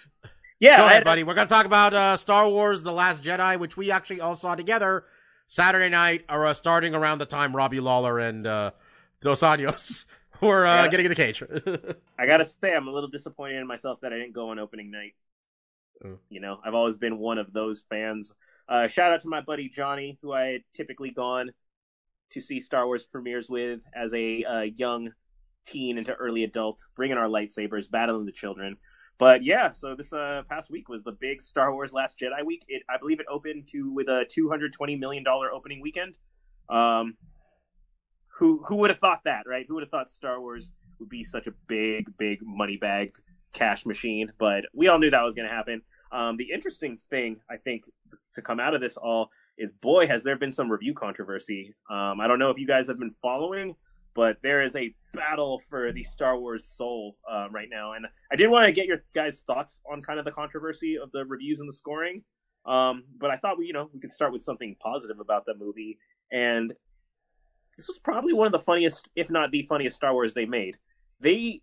yeah, Go ahead, buddy. We're gonna talk about uh, Star Wars: The Last Jedi, which we actually all saw together Saturday night, or uh, starting around the time Robbie Lawler and uh, Dos Anjos were uh, Yeah. getting in the cage. I gotta say, I'm a little disappointed in myself that I didn't go on opening night. Oh. You know, I've always been one of those fans. Uh, shout out to my buddy Johnny, who I had typically gone to see Star Wars premieres with as a uh, young teen into early adult, bringing our lightsabers, battling the children. But yeah, so this uh, past week was the big Star Wars Last Jedi week. It, I believe it opened to with a 220 million dollar opening weekend. Um, who who would have thought that, right? Who would have thought Star Wars would be such a big, big money bag cash machine? But we all knew that was going to happen. Um, the interesting thing, I think, to come out of this all is, boy, has there been some review controversy. Um, I don't know if you guys have been following, but there is a battle for the Star Wars soul uh, right now, and I did want to get your guys' thoughts on kind of the controversy of the reviews and the scoring. Um, but I thought we, you know, we could start with something positive about the movie, and this was probably one of the funniest, if not the funniest, Star Wars they made. They,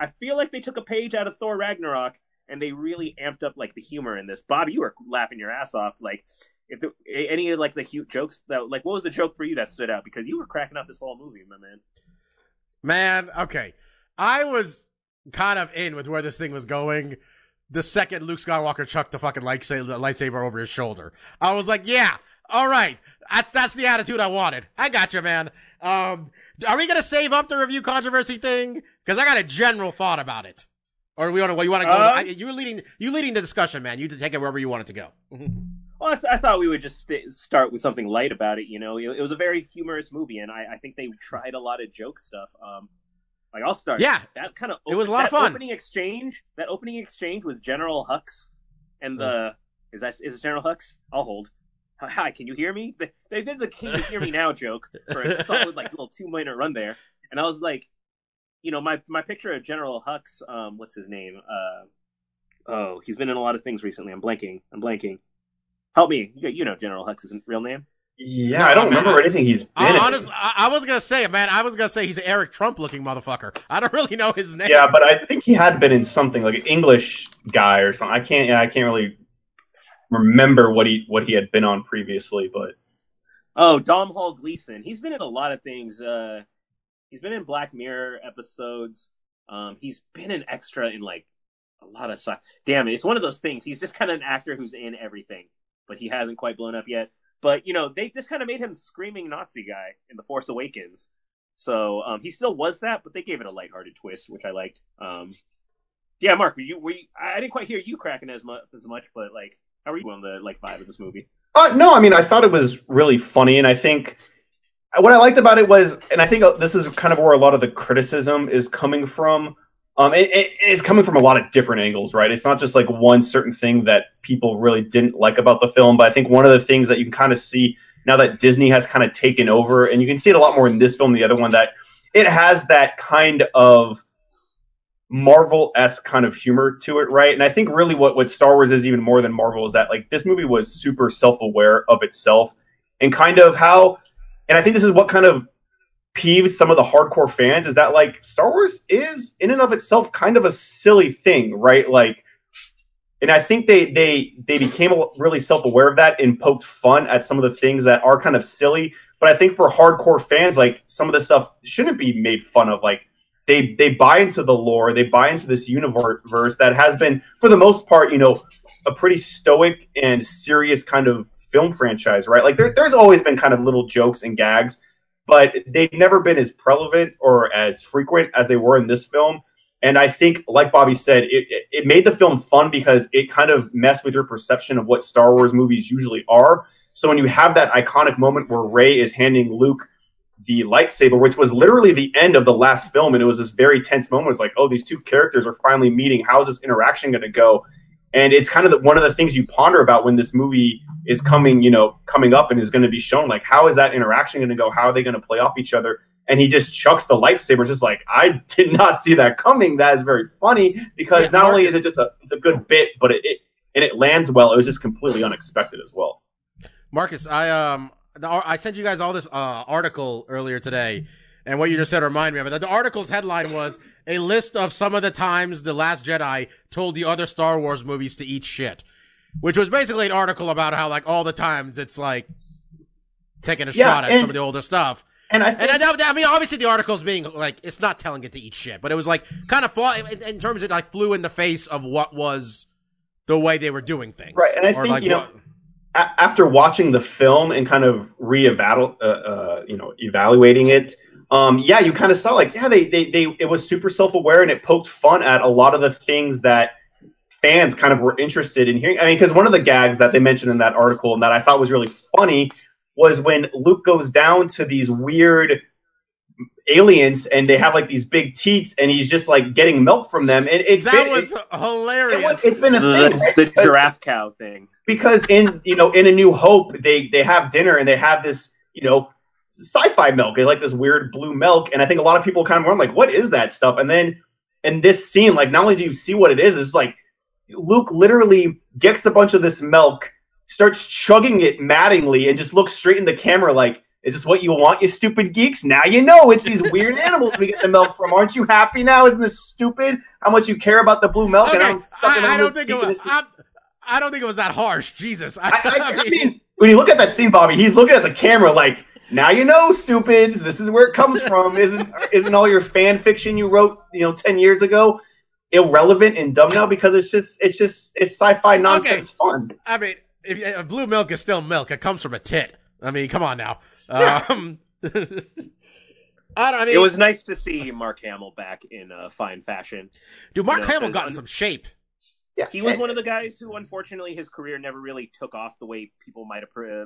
I feel like they took a page out of Thor Ragnarok and they really amped up like the humor in this. Bob, you were laughing your ass off. Like, if the, any of like the cute jokes that like, what was the joke for you that stood out? Because you were cracking up this whole movie, my man. Man, okay. I was kind of in with where this thing was going the second Luke Skywalker chucked the fucking lightsaber over his shoulder. I was like, yeah, all right. That's that's the attitude I wanted. I got you, man. Um, are we gonna save up the review controversy thing? Because I got a general thought about it. Or we want to? Well, you want to go? Uh, I, you leading. You leading the discussion, man. You to take it wherever you want it to go. Well, I, I thought we would just st- start with something light about it. You know, it, it was a very humorous movie, and I, I think they tried a lot of joke stuff. Um, like I'll start. Yeah. that kind of It was a lot of fun. Opening exchange, that opening exchange with General Hux, and the is that is General Hux? I'll hold. Hi, can you hear me? They, they did the "Can you hear me now" joke for a solid like little two minute run there, and I was like, you know, my my picture of General Hux, um, what's his name? Uh, oh, he's been in a lot of things recently. I'm blanking. I'm blanking. Help me. You, you know General Hux's real name. Yeah, No, I don't I mean, remember anything he's been I, in. honest, I, I was gonna say, man. I was gonna say he's an Eric Trump looking motherfucker. I don't really know his name. Yeah, but I think he had been in something like an English guy or something. I can't. Yeah, I can't really remember what he what he had been on previously. But Oh, Domhnall Gleeson. He's been in a lot of things. Uh, he's been in Black Mirror episodes. Um, he's been an extra in like a lot of stuff. Damn it, it's one of those things. He's just kind of an actor who's in everything, but he hasn't quite blown up yet. But you know, they just kind of made him screaming Nazi guy in The Force Awakens. So um, he still was that, but they gave it a lighthearted twist, which I liked. Um, yeah, Mark, were you? Were you, I didn't quite hear you cracking as much as much, but like, how are you on the like vibe of this movie? uh, no, I mean, I thought it was really funny, and I think what I liked about it was, and I think this is kind of where a lot of the criticism is coming from. Um, it, it, it's coming from a lot of different angles, right? It's not just like one certain thing that people really didn't like about the film, but I think one of the things that you can kind of see now that Disney has kind of taken over, and you can see it a lot more in this film than the other one, that it has that kind of Marvel esque kind of humor to it, right? And I think really what, what Star Wars is even more than Marvel is that like this movie was super self aware of itself and kind of how, and I think this is what kind of peeved some of the hardcore fans is that like Star Wars is in and of itself kind of a silly thing, right? Like, and I think they they they became really self aware of that and poked fun at some of the things that are kind of silly. But I think for hardcore fans, like some of the stuff shouldn't be made fun of. Like they they buy into the lore, they buy into this universe that has been, for the most part, you know, a pretty stoic and serious kind of film franchise, right? Like there, there's always been kind of little jokes and gags, but they've never been as prevalent or as frequent as they were in this film. And I think, like Bobby said, it, it, made the film fun because it kind of messed with your perception of what Star Wars movies usually are. So when you have that iconic moment where Rey is handing Luke the lightsaber, which was literally the end of the last film, and it was this very tense moment. It's like, oh, these two characters are finally meeting. How's this interaction going to go? And it's kind of the, one of the things you ponder about when this movie is coming, you know, coming up and is going to be shown. Like, how is that interaction going to go? How are they going to play off each other? And he just chucks the lightsaber. It's just like I did not see that coming. That is very funny because not only is it just a it's a good bit, but it, it and it lands well. It was just completely unexpected as well. Marcus, I um, I sent you guys all this uh article earlier today, and what you just said reminded me of it. The article's headline was a list of some of the times the Last Jedi told the other Star Wars movies to eat shit, which was basically an article about how like all the times it's like taking a Yeah, shot at and- some of the older stuff. And I And I, I mean, obviously, the article's being like, it's not telling it to eat shit, but it was like kind of in, in terms of like flew in the face of what was the way they were doing things. Right, and I think, like, you know, what- after watching the film and kind of re-evaluating, uh, uh, you know, evaluating it, um, yeah, you kind of saw like, yeah, they, they, they, it was super self-aware and it poked fun at a lot of the things that fans kind of were interested in hearing. I mean, because one of the gags that they mentioned in that article and that I thought was really funny was when Luke goes down to these weird aliens and they have like these big teats and he's just like getting milk from them and it's that been, was it, hilarious. it was, it's been a thing The, the giraffe cow thing. Because in you know in a new hope they they have dinner and they have this you know sci-fi milk it's like this weird blue milk and i think a lot of people kind of were like what is that stuff and then in this scene like not only do you see what it is it's like luke literally gets a bunch of this milk starts chugging it maddeningly and just looks straight in the camera like Is this what you want, you stupid geeks? Now you know it's these weird animals we get the milk from. Aren't you happy now? Isn't this stupid? How much you care about the blue milk? Okay, and I'm sucking I, I don't think it was. And this- I'm, don't think it was that harsh. Jesus. I, I, I, I mean, when you look at that scene, Bobby, he's looking at the camera like, "Now you know, stupids. This is where it comes from. Isn't isn't all your fan fiction you wrote, you know, ten years ago, irrelevant and dumb now because it's just it's just it's sci-fi nonsense fun." I mean, if, if blue milk is still milk, it comes from a tit. I mean, come on now. Yeah. Um, I don't. I mean, It was nice to see Mark Hamill back in uh, fine fashion. dude. Mark you know, Hamill 'cause got in un- some shape. Yeah, He was and- one of the guys who, unfortunately, his career never really took off the way people might have pre-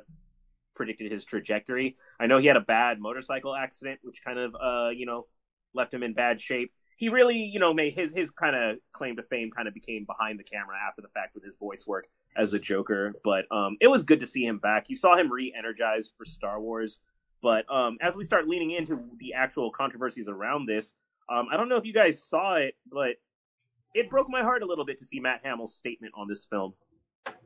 predicted his trajectory. I know he had a bad motorcycle accident, which kind of, uh, you know, left him in bad shape. He really, you know, made his his kind of claim to fame kind of became behind the camera after the fact with his voice work as a Joker. But um, it was good to see him back. You saw him re-energized for Star Wars. But um, as we start leaning into the actual controversies around this, um, I don't know if you guys saw it, but it broke my heart a little bit to see Matt Hamill's statement on this film.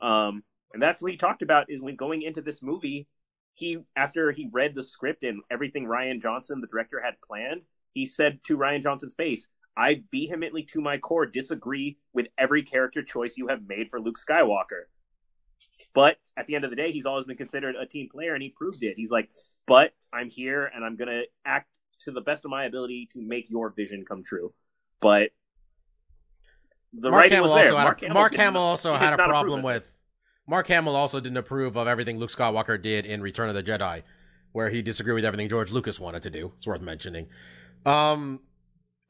Um, and that's what he talked about is when going into this movie, he after he read the script and everything Rian Johnson, the director, had planned, he said to Rian Johnson's face, I vehemently to my core disagree with every character choice you have made for Luke Skywalker. But at the end of the day, he's always been considered a team player, and he proved it. He's like, but I'm here, and I'm gonna act to the best of my ability to make your vision come true. But the Mark writing Hamill was there. also had a, Mark Hamill also had a problem with. Mark Hamill also didn't approve of everything Luke Skywalker did in Return of the Jedi, where he disagreed with everything George Lucas wanted to do. It's worth mentioning. Um,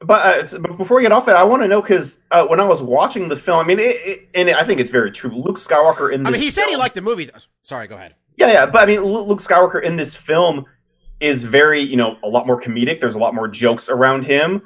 But, uh, it's- but before we get off it, I want to know because uh, when I was watching the film, I mean, it, it, and I think it's very true. Luke Skywalker in I mean, he said he liked the movie. Sorry, go ahead. Yeah, yeah, but I mean, Luke Skywalker in this film is very, you know, a lot more comedic. There's a lot more jokes around him,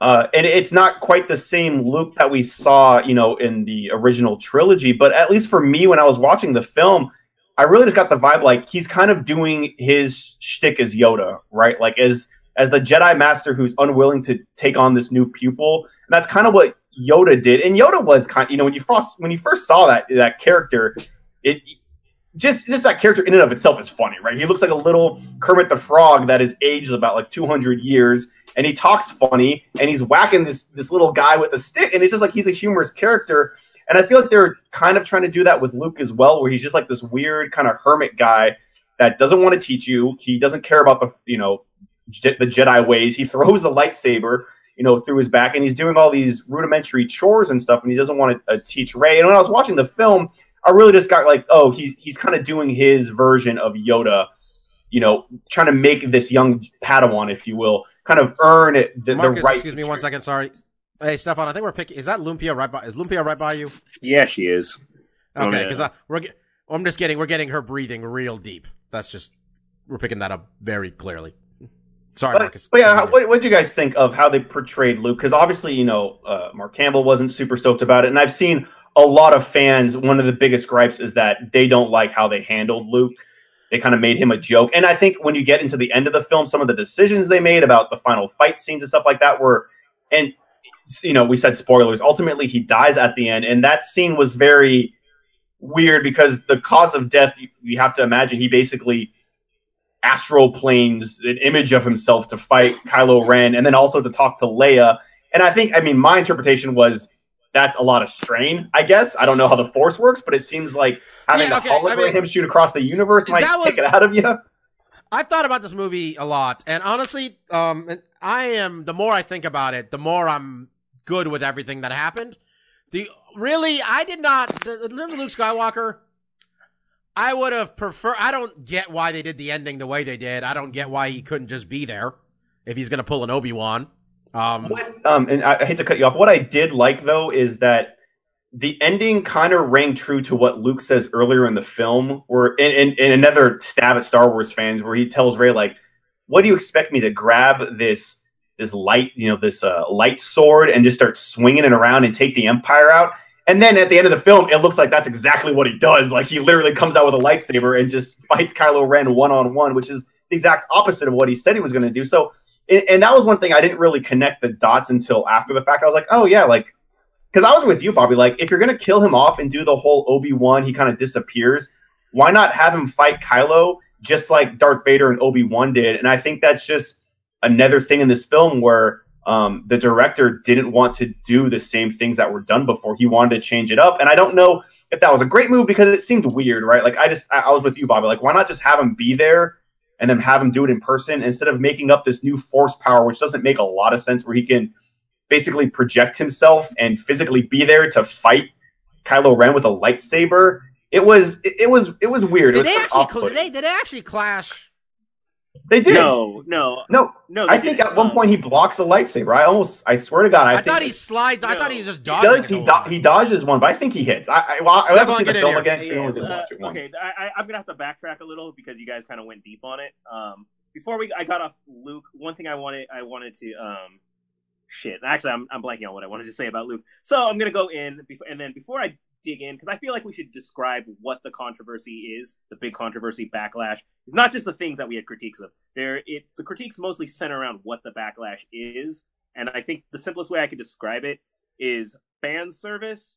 uh, and it's not quite the same Luke that we saw, you know, in the original trilogy. But at least for me, when I was watching the film, I really just got the vibe like he's kind of doing his shtick as Yoda, right? Like as as the Jedi Master who's unwilling to take on this new pupil. And that's kind of what Yoda did. And Yoda was kind, you know, when you first when you first saw that that character, it just just that character in and of itself is funny, right? He looks like a little Kermit the Frog that is aged about like 200 years, and he talks funny, and he's whacking this this little guy with a stick, and it's just like he's a humorous character. And I feel like they're kind of trying to do that with Luke as well, where he's just like this weird kind of hermit guy that doesn't want to teach you. He doesn't care about the you know Je- the Jedi ways. He throws a lightsaber, you know, through his back, and he's doing all these rudimentary chores and stuff, and he doesn't want to uh, teach Rey. And when I was watching the film, I really just got like, oh, he's he's kind of doing his version of Yoda, you know, trying to make this young Padawan, if you will, kind of earn it, the, the right. excuse to me one choose. second. Sorry. Hey, Stefan, I think we're picking. Is that Lumpia right by? Is Lumpia right by you? Yeah, she is. Oh, Okay, yeah. because we're. I'm just getting. We're getting her breathing real deep. That's just. We're picking that up very clearly. Sorry, But, Marcus. but yeah, how, what what do you guys think of how they portrayed Luke? Because obviously, you know, uh, Mark Campbell wasn't super stoked about it, and I've seen a lot of fans. One of the biggest gripes is that they don't like how they handled Luke. They kind of made him a joke, and I think when you get into the end of the film, some of the decisions they made about the final fight scenes and stuff like that were, and you know, we said spoilers. Ultimately, he dies at the end, and that scene was very weird because the cause of death. You, have to imagine he basically astral planes an image of himself to fight Kylo Ren and then also to talk to Leia. And I think, I mean, my interpretation was that's a lot of strain, I guess. I don't know how the Force works, but it seems like having Yeah, a okay, I hologram mean, shoot across the universe might that take it out of you. I've thought about this movie a lot, and honestly, um, I am. The more I think about it, the more I'm good with everything that happened. The really, I did not. The, the Luke Skywalker. I would have preferred. I don't get why they did the ending the way they did. I don't get why he couldn't just be there if he's gonna pull an Obi Wan. Um, um, and I, I hate to cut you off. What I did like though is that the ending kind of rang true to what Luke says earlier in the film, where in, in, in another stab at Star Wars fans, where he tells Rey like, "What do you expect me to grab this this light, you know, this uh, light sword and just start swinging it around and take the Empire out?" And then at the end of the film, it looks like that's exactly what he does. Like he literally comes out with a lightsaber and just fights Kylo Ren one on one, which is the exact opposite of what he said he was going to do. So and, and that was one thing I didn't really connect the dots until after the fact. I was like, oh yeah, like because I was with you, Bobby. Like if you're gonna kill him off and do the whole Obi Wan, he kind of disappears. Why not have him fight Kylo? just like Darth Vader and Obi Wan did. And I think that's just another thing in this film where um, the director didn't want to do the same things that were done before. He wanted to change it up. And I don't know if that was a great move because it seemed weird, right? Like I just I, I was with you, Bobby. Like why not just have him be there and then have him do it in person instead of making up this new force power, which doesn't make a lot of sense, where he can basically project himself and physically be there to fight Kylo Ren with a lightsaber. It was it, it was it was weird. It Did was they actually? off-putting. Did they, did they actually clash? They did. No, no, No, no. I think didn't. at one Um, point he blocks a lightsaber. I almost, I swear to God, I, I, think thought he slides. I thought he was just he dodging. does. He do, he dodges one, but I think he hits. I, I, well, I Stefan, haven't seen the film here. again. so Yeah, only uh, watch it once. okay, I, I, I'm gonna have to backtrack a little because you guys kind of went deep on it. Um, before we, I got off Luke. One thing I wanted, I wanted to, um, shit. Actually, I'm, I'm blanking on what I wanted to say about Luke. So I'm gonna go in, before, and then before I dig in, because I feel like we should describe what the controversy is, the big controversy backlash. It's not just the things that we had critiques of. There, it the critiques mostly center around what the backlash is, and I think the simplest way I could describe it is fan service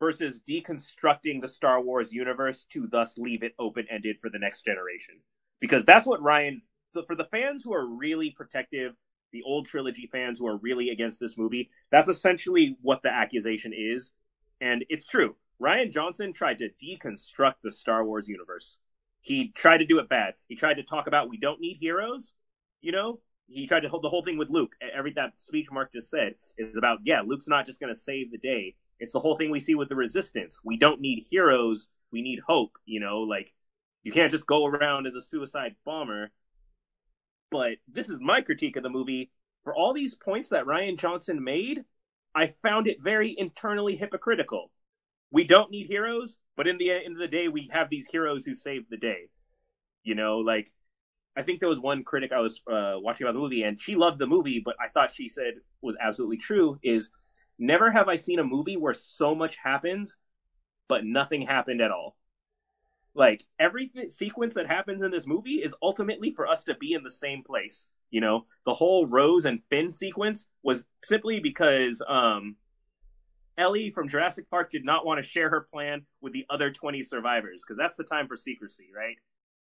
versus deconstructing the Star Wars universe to thus leave it open ended for the next generation. Because that's what Rian, for the fans who are really protective, the old trilogy fans who are really against this movie, that's essentially what the accusation is. And it's true. Rian Johnson tried to deconstruct the Star Wars universe. He tried to do it bad. He tried to talk about we don't need heroes, you know? He tried to hold the whole thing with Luke. Every that speech Mark just said is about, yeah, Luke's not just going to save the day. It's the whole thing we see with the resistance. We don't need heroes. We need hope. You know, like you can't just go around as a suicide bomber. But this is my critique of the movie. For all these points that Rian Johnson made, I found it very internally hypocritical. We don't need heroes, but in the end of the day, we have these heroes who save the day. You know, like I think there was one critic I was uh, watching about the movie, and she loved the movie, but I thought she said was absolutely true. Is never have I seen a movie where so much happens, but nothing happened at all. Like every th- sequence that happens in this movie is ultimately for us to be in the same place. You know, the whole Rose and Finn sequence was simply because um, Ellie from Jurassic Park did not want to share her plan with the other 20 survivors because that's the time for secrecy, right?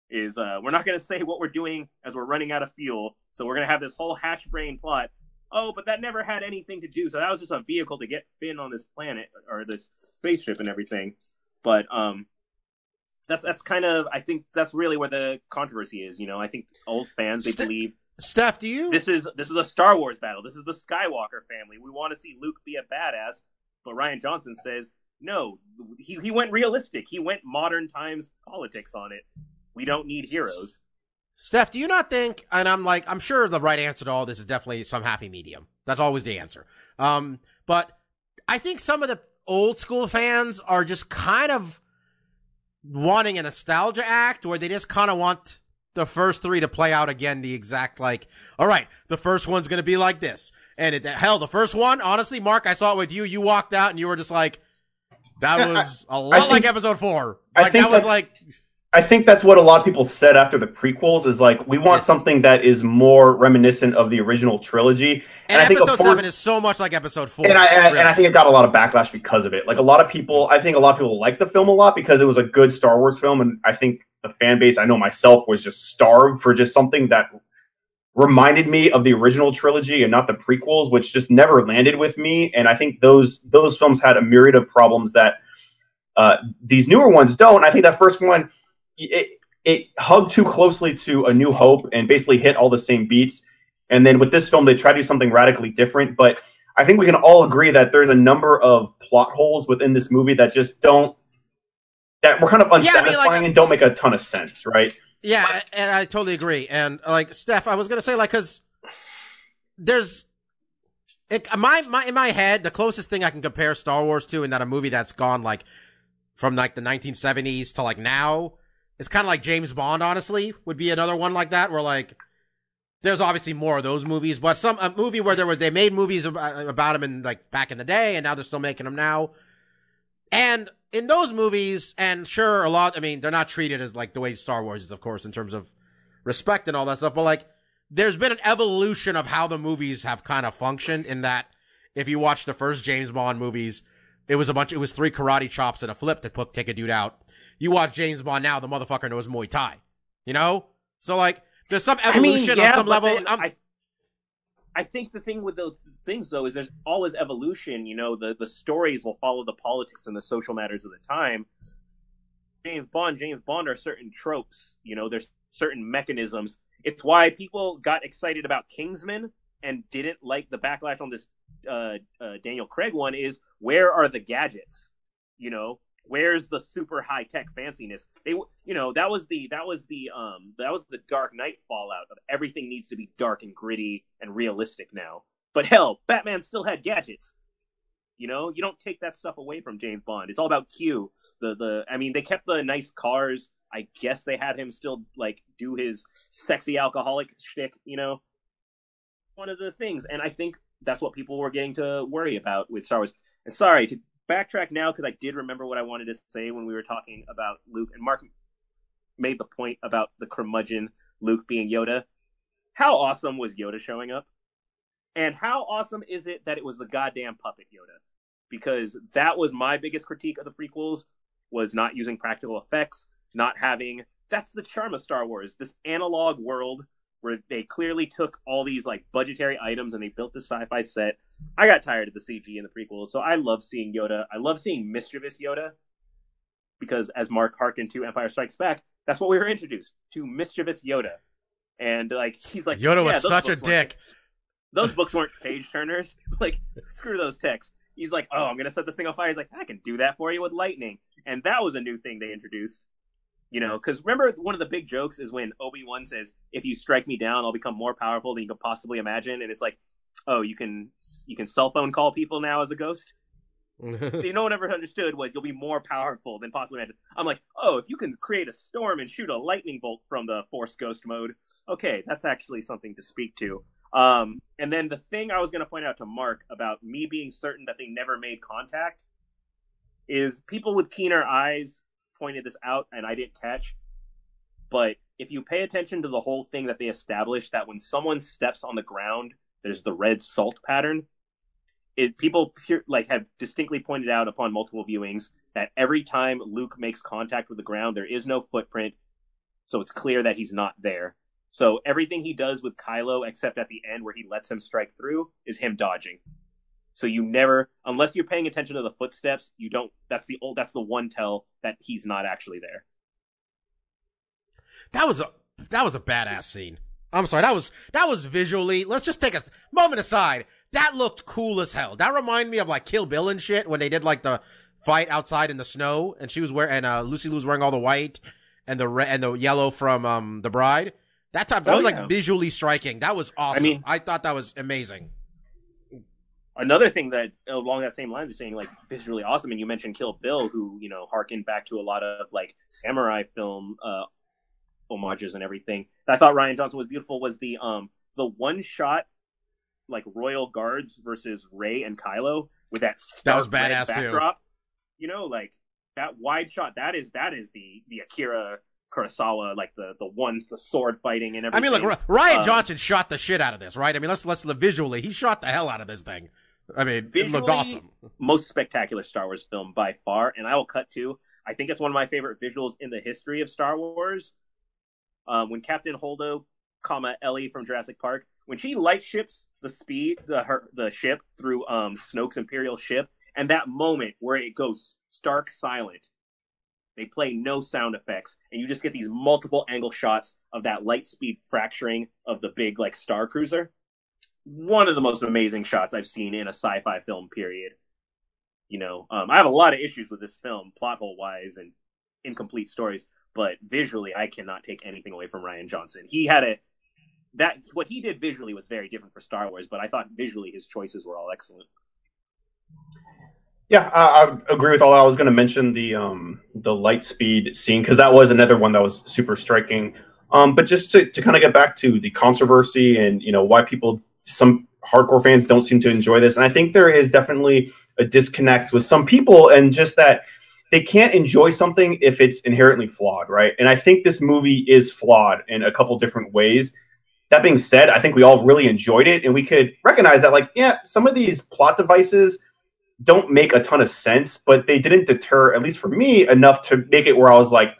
Is uh, we're not going to say what we're doing as we're running out of fuel, so we're going to have this whole hatch brain plot. Oh, but that never had anything to do. So that was just a vehicle to get Finn on this planet or this spaceship and everything. But um, that's that's kind of I think that's really where the controversy is. You know, I think old fans they St- believe Steph, do you? this is this is a Star Wars battle. This is the Skywalker family. We want to see Luke be a badass, but Rian Johnson says no. He he went realistic. He went modern times politics on it. We don't need heroes. Steph, do you not think? And I'm like, I'm sure the right answer to all this is definitely some happy medium. That's always the answer. Um, but I think some of the old school fans are just kind of wanting a nostalgia act where they just kind of want the first three to play out again the exact like, all right, the first one's going to be like this. And it, hell, the first one, honestly, Mark, I saw it with you. You walked out and you were just like, that was a lot think- like episode four. Like, that was like, I think that's what a lot of people said after the prequels is like we want Yes. something that is more reminiscent of the original trilogy. and, I think episode of course, seven is so much like episode four. and I, and, I, really. and I think it got a lot of backlash because of it. Like a lot of people, I think a lot of people liked the film a lot because it was a good Star Wars film, and I think the fan base, I know myself, was just starved for just something that reminded me of the original trilogy and not the prequels, which just never landed with me. And I think those those films had a myriad of problems that uh, these newer ones don't. I think that first one, it it hugged too closely to A New Hope and basically hit all the same beats. And then with this film, they try to do something radically different, but I think we can all agree that there's a number of plot holes within this movie that just don't that were kind of Yeah, I unsatisfying mean, like- and don't make a ton of sense, right? Yeah, and I totally agree. And like Steph, I was gonna say like because there's it, my my in my head the closest thing I can compare Star Wars to, and that a movie that's gone like from like the 1970s to like now is kind of like James Bond. Honestly, would be another one like that where like there's obviously more of those movies, but some a movie where there was they made movies uh, about, about them in like back in the day, and now they're still making them now. And in those movies, and sure, a lot, I mean, they're not treated as like the way Star Wars is, of course, in terms of respect and all that stuff, but like, there's been an evolution of how the movies have kind of functioned in that if you watch the first James Bond movies, it was a bunch, it was three karate chops and a flip to put, take a dude out. You watch James Bond now, the motherfucker knows Muay Thai. You know? So like there's some I mean, evolution yeah, on some level. then I, I think the thing with those things though is there's always evolution. You know, the the stories will follow the politics and the social matters of the time. James Bond, James Bond are certain tropes. You know, there's certain mechanisms. It's why people got excited about Kingsman and didn't like the backlash on this uh, uh, Daniel Craig one. Is where are the gadgets? You know, where's the super high tech fanciness? They, you know, that was the that was the um that was the Dark Knight fallout of everything needs to be dark and gritty and realistic now. But hell, Batman still had gadgets. You know, you don't take that stuff away from James Bond. It's all about Q. The the I mean, they kept the nice cars. I guess they had him still like do his sexy alcoholic shtick. You know, one of the things, and I think that's what people were getting to worry about with Star Wars. And sorry to backtrack now because I did remember what I wanted to say when we were talking about Luke and Mark made the point about the curmudgeon Luke being Yoda. How awesome was Yoda showing up? And how awesome is it that it was the goddamn puppet Yoda? Because that was my biggest critique of the prequels was not using practical effects, not having that's the charm of Star Wars, this analog world where they clearly took all these like budgetary items and they built this sci-fi set. I got tired of the CG in the prequels, so I love seeing Yoda. I love seeing mischievous Yoda because as Mark harkened to Empire Strikes Back, that's what we were introduced to mischievous Yoda. And like he's like Yoda "Yeah, was such a dick. Those books weren't page turners. Like screw those texts. He's like, "Oh, I'm going to set this thing on fire." He's like, "I can do that for you with lightning." And that was a new thing they introduced. You know, because remember one of the big jokes is when Obi Wan says, "If you strike me down, I'll become more powerful than you could possibly imagine." And it's like, "Oh, you can you can cell phone call people now as a ghost." you no one ever understood was you'll be more powerful than possibly imagine. I'm like, oh, if you can create a storm and shoot a lightning bolt from the Force Ghost mode, okay, that's actually something to speak to. Um, and then the thing I was going to point out to Mark about me being certain that they never made contact is people with keener eyes pointed this out, and I didn't catch. But if you pay attention to the whole thing that they established, that when someone steps on the ground, there's the red salt pattern it people pure, like have distinctly pointed out upon multiple viewings that every time Luke makes contact with the ground, there is no footprint, so it's clear that he's not there. So everything he does with Kylo, except at the end where he lets him strike through, is him dodging. So you never, unless you're paying attention to the footsteps, you don't. That's the old. That's the one tell that he's not actually there. That was a that was a badass scene. I'm sorry. That was that was visually. Let's just take a moment aside. That looked cool as hell. That reminded me of like Kill Bill and shit when they did like the fight outside in the snow and she was wearing and uh, Lucy Liu was wearing all the white and the red and the yellow from um the bride. That type that Oh, was yeah. like visually striking. That was awesome. I mean- I thought that was amazing. Another thing that along that same lines is saying like visually awesome and you mentioned kill bill who you know harkened back to a lot of like samurai film uh homages and everything that i thought rian johnson was beautiful was the um the one shot like royal guards versus rey and kylo with that That was badass, too. backdrop you know like that wide shot that is that is the the akira kurosawa like the the one the sword fighting and everything. I mean, look, Rian Um, Johnson shot the shit out of this, right? I mean, let's let's visually, he shot the hell out of this thing. I mean, it looked Visually, awesome. most spectacular Star Wars film by far, and I will cut to. I think it's one of my favorite visuals in the history of Star Wars. Um, when Captain Holdo, comma Ellie from Jurassic Park, when she lightships the speed the her the ship through um Snoke's Imperial ship, and that moment where it goes stark silent, they play no sound effects, and you just get these multiple angle shots of that light speed fracturing of the big like star cruiser one of the most amazing shots I've seen in a sci-fi film. Period. You know, um, I have a lot of issues with this film, plot hole wise, and incomplete stories. But visually, I cannot take anything away from Rian Johnson. He had a that what he did visually was very different for Star Wars, but I thought visually his choices were all excellent. Yeah, I, I agree with all that. I was going to mention the um the light speed scene because that was another one that was super striking. Um, but just to, to kind of get back to the controversy and you know why people some hardcore fans don't seem to enjoy this, and I think there is definitely a disconnect with some people, and just that they can't enjoy something if it's inherently flawed, right? And I think this movie is flawed in a couple different ways. That being said, I think we all really enjoyed it, and we could recognize that, like, yeah, some of these plot devices don't make a ton of sense, but they didn't deter, at least for me, enough to make it where I was like,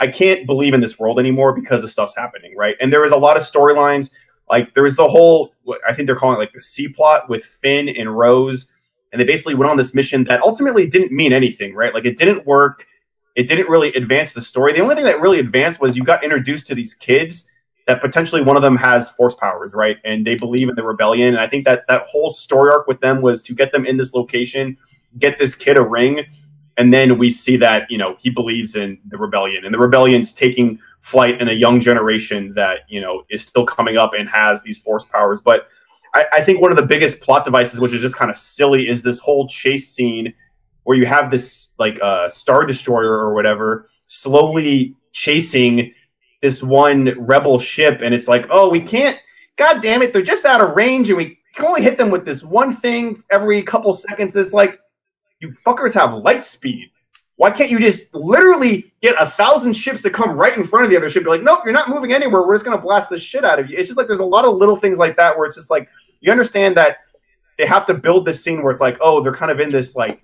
I can't believe in this world anymore because of stuff's happening, right? And there was a lot of storylines. Like there was the whole, I think they're calling it like the C plot with Finn and Rose, and they basically went on this mission that ultimately didn't mean anything, right? Like it didn't work. It didn't really advance the story. The only thing that really advanced was you got introduced to these kids that potentially one of them has force powers, right? And they believe in the rebellion. And I think that that whole story arc with them was to get them in this location, get this kid a ring, and then we see that you know he believes in the rebellion, and the rebellion's taking flight in a young generation that you know is still coming up and has these force powers. But I, I think one of the biggest plot devices, which is just kind of silly, is this whole chase scene where you have this like uh, star destroyer or whatever slowly chasing this one rebel ship, and it's like, oh, we can't. God damn it, they're just out of range, and we can only hit them with this one thing every couple seconds. It's like you fuckers have light speed. Why can't you just literally get a thousand ships to come right in front of the other ship? Be like, nope, you're not moving anywhere. We're just gonna blast the shit out of you. It's just like there's a lot of little things like that where it's just like you understand that they have to build this scene where it's like, oh, they're kind of in this like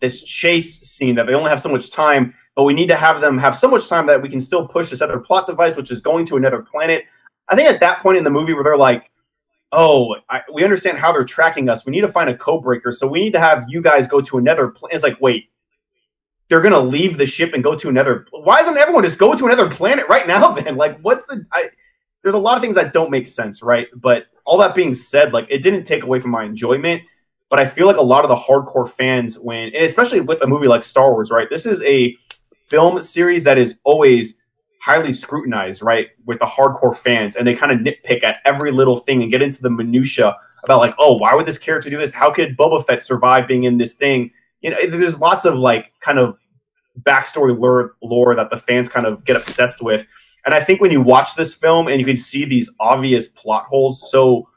this chase scene that they only have so much time, but we need to have them have so much time that we can still push this other plot device, which is going to another planet. I think at that point in the movie where they're like, oh, I, we understand how they're tracking us. We need to find a code breaker, so we need to have you guys go to another planet. It's like, wait, they're gonna leave the ship and go to another. Why doesn't everyone just go to another planet right now? Then, like, what's the? I, there's a lot of things that don't make sense, right? But all that being said, like, it didn't take away from my enjoyment. But I feel like a lot of the hardcore fans, when, and especially with a movie like Star Wars, right? This is a film series that is always highly scrutinized, right, with the hardcore fans, and they kind of nitpick at every little thing and get into the minutia about like, oh, why would this character do this? How could Boba Fett survive being in this thing? You know, there's lots of like kind of backstory lore, lore that the fans kind of get obsessed with. And I think when you watch this film and you can see these obvious plot holes so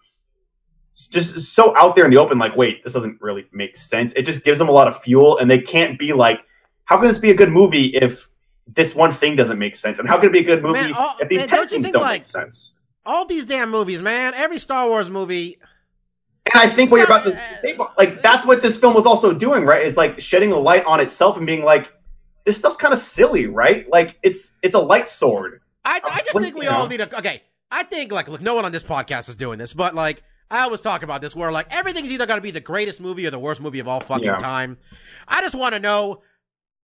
just so out there in the open, like, wait, this doesn't really make sense. It just gives them a lot of fuel, and they can't be like, how can this be a good movie if this one thing doesn't make sense? And how can it be a good movie Man, all- if these man, ten don't things think, don't like- make sense? All these damn movies, man. Every Star Wars movie. And I think what you're about to say, like that's what this film was also doing, right? Is like shedding a light on itself and being like, this stuff's kind of silly, right? Like it's it's a light sword. I, I just What- think we all know? need a. Okay, I think like look, no one on this podcast is doing this, but like I always talk about this, where like everything's either going to be the greatest movie or the worst movie of all fucking Yeah. time. I just want to know.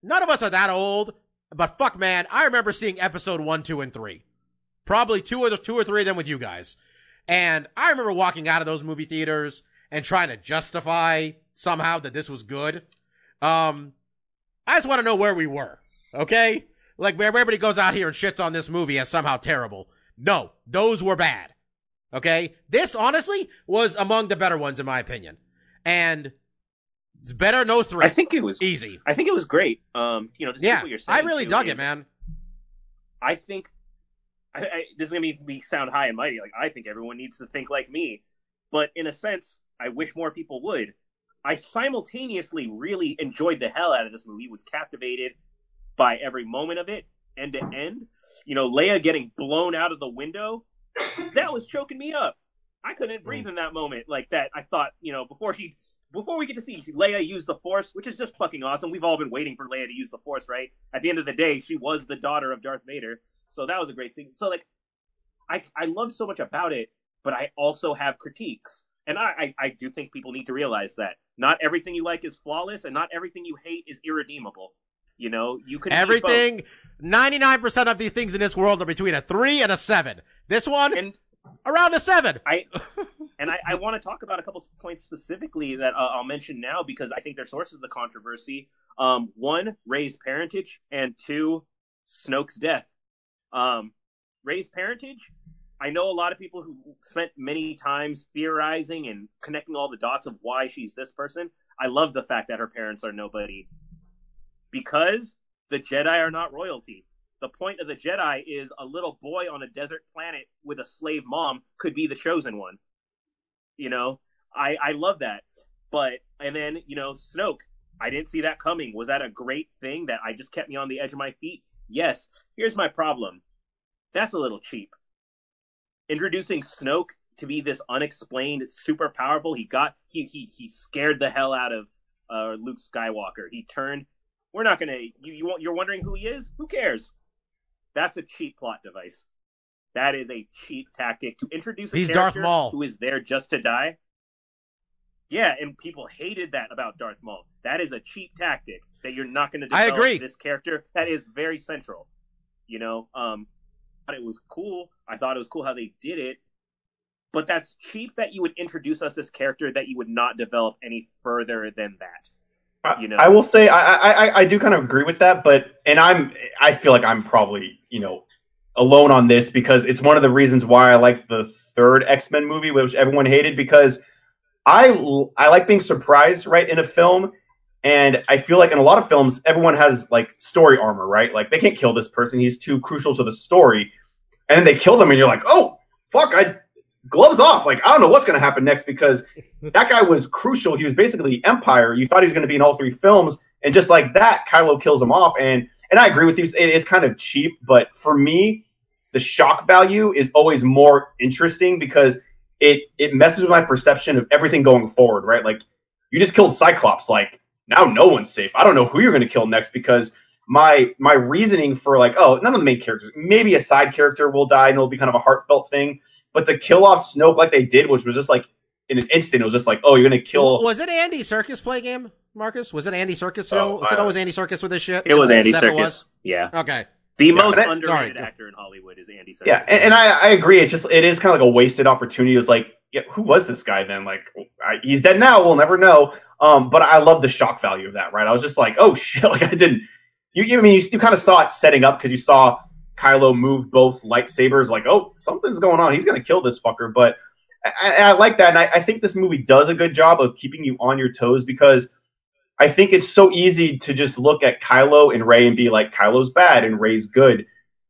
None of us are that old, but fuck, man, I remember seeing episode one, two, and three. Probably two or two or three of them with you guys, and I remember walking out of those movie theaters and trying to justify somehow that this was good. Um, I just want to know where we were. Okay, like where everybody goes out here and shits on this movie as somehow terrible. No, those were bad. Okay, this honestly was among the better ones in my opinion, and it's better than those three. I think it was. easy. I think it was great. Um, you know, Yeah, what you're saying. I really too, dug it, man. I think I, I, this is gonna be me sound high and mighty. Like I think everyone needs to think like me, but in a sense, I wish more people would. I simultaneously really enjoyed the hell out of this movie. Was captivated by every moment of it, end to end. You know, Leia getting blown out of the window, that was choking me up. I couldn't breathe mm. in that moment like that. I thought, you know, before she, before we get to see Leia use the Force, which is just fucking awesome. We've all been waiting for Leia to use the Force, right? At the end of the day, she was the daughter of Darth Vader, so that was a great scene. So like, I I love so much about it, but I also have critiques, and I I, I do think people need to realize that not everything you like is flawless, and not everything you hate is irredeemable. You know, you can. Everything, ninety nine percent of these things in this world are between a three and a seven. This one and around a seven. I and I, I want to talk about a couple points specifically that uh, I'll mention now because I think they're sources of the controversy. Um, one, Rey's parentage, and two, Snoke's death. Um, Rey's parentage. I know a lot of people who spent many times theorizing and connecting all the dots of why she's this person. I love the fact that her parents are nobody because the Jedi are not royalty the point of the Jedi is a little boy on a desert planet with a slave mom could be the chosen one. You know, I I love that. But and then you know Snoke, I didn't see that coming. Was that a great thing that I just kept me on the edge of my feet? Yes. Here's my problem. That's a little cheap. Introducing Snoke to be this unexplained, super powerful. He got he he he scared the hell out of uh, Luke Skywalker. He turned We're not gonna. You, you you're wondering who he is? Who cares? That's a cheap plot device. That is a cheap tactic to introduce a He's Darth character Maul. who is there just to die. Yeah, and people hated that about Darth Maul. That is a cheap tactic that you're not going to I develop agree. this character that is very central. You know, um, I thought it was cool. I thought it was cool how they did it, but that's cheap that you would introduce us this character that you would not develop any further than that. I, You know. I will say I, I I- I do kind of agree with that, but and I'm I feel like I'm probably you know alone on this because it's one of the reasons why I like the third X Men movie, which everyone hated because I I like being surprised right in a film, and I feel like in a lot of films everyone has like story armor, right? Like they can't kill this person; he's too crucial to the story, and then they kill them, and you're like, oh fuck, I gloves off. Like I don't know what's gonna happen next because that guy was crucial. He was basically Empire. You thought he was going to be in all three films, and just like that, Kylo kills him off. And and I agree with you. It is kind of cheap, but for me, the shock value is always more interesting because it it messes with my perception of everything going forward. Right? Like you just killed Cyclops. Like now no one's safe. I don't know who you're going to kill next because my my reasoning for like oh none of the main characters maybe a side character will die and it'll be kind of a heartfelt thing but to kill off Snoke like they did which was just like in an instant it was just like oh you're gonna kill Was it Andy Serkis playing him, Marcus? Was it Andy Serkis? Oh, was it always Andy Serkis with this shit? It was Andy Serkis. was? Yeah, Okay. the most but- underrated sorry. actor in Hollywood is Andy Serkis. Yeah, and, and I, I agree. It's just it is kind of like a wasted opportunity. It was like, yeah, who was this guy then? Like, I, he's dead now. We'll never know. Um, but I love the shock value of that. Right? I was just like, oh shit! Like I didn't. You, you I mean you, you kind of saw it setting up because you saw Kylo move both lightsabers. Like, oh, something's going on. He's gonna kill this fucker. But I, I, I like that, and I, I think this movie does a good job of keeping you on your toes because. I think it's so easy to just look at Kylo and Rey and be like, Kylo's bad and Rey's good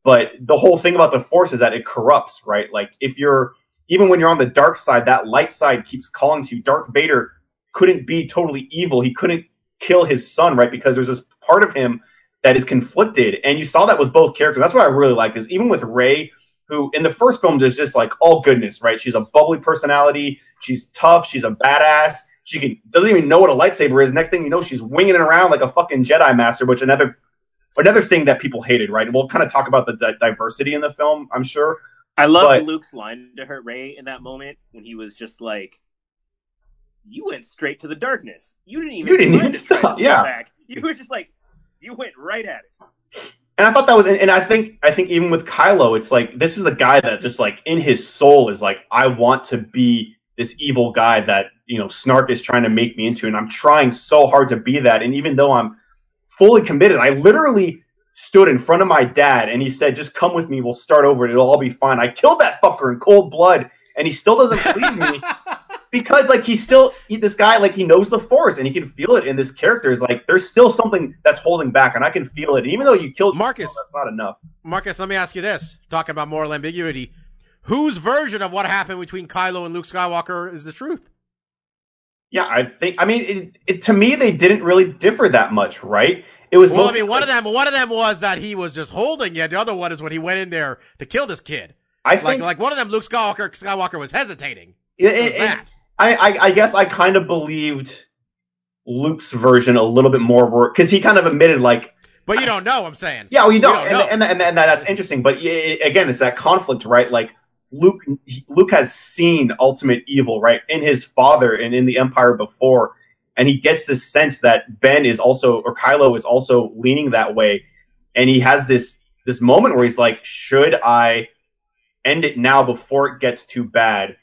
but the whole thing about the force is that it corrupts right like if you're even when you're on the dark side that light side keeps calling to you darth vader couldn't be totally evil he couldn't kill his son right because there's this part of him that is conflicted and you saw that with both characters that's what i really like is even with rey who in the first film is just like all goodness right she's a bubbly personality she's tough she's a badass she can doesn't even know what a lightsaber is next thing you know she's winging it around like a fucking jedi master which another another thing that people hated, right? We'll kind of talk about the di- diversity in the film, I'm sure. I love But- Luke's line to hurt Rey in that moment when he was just like, "You went straight to the darkness. You didn't even You didn't even to try to stop, yeah. back. You were just like, you went right at it." And I thought that was, and I think, I think even with Kylo, it's like this is the guy that just like in his soul is like, I want to be this evil guy that you know Snoke is trying to make me into, and I'm trying so hard to be that. And even though I'm fully committed, I literally stood in front of my dad and he said, "Just come with me. We'll start over. It'll all be fine." I killed that fucker in cold blood, and he still doesn't believe me. Because like he's still he, this guy like he knows the force and he can feel it in this character is like there's still something that's holding back and i can feel it and even though you killed Marcus. that's not enough Marcus, let me ask you this. Talking about moral ambiguity. Whose version of what happened between Kylo and Luke Skywalker is the truth? yeah i think i mean it, it, to me they didn't really differ that much right it was Well, I mean, one of them, one of them was that he was just holding you. The other one is when he went in there to kill this kid. i Like, think like one of them, Luke Skywalker, Skywalker was hesitating. it- it- it-? I, I i guess i kind of believed luke's version a little bit more because he kind of admitted like But you don't know. I'm saying. Yeah, well, you don't, don't and, know. and, and, and that's interesting. But yeah, again, it's that conflict, right? Like Luke, Luke has seen ultimate evil, right, in his father and in the Empire before, and he gets this sense that Ben is also, or Kylo is also leaning that way, and he has this this moment where he's like, "Should I end it now before it gets too bad?"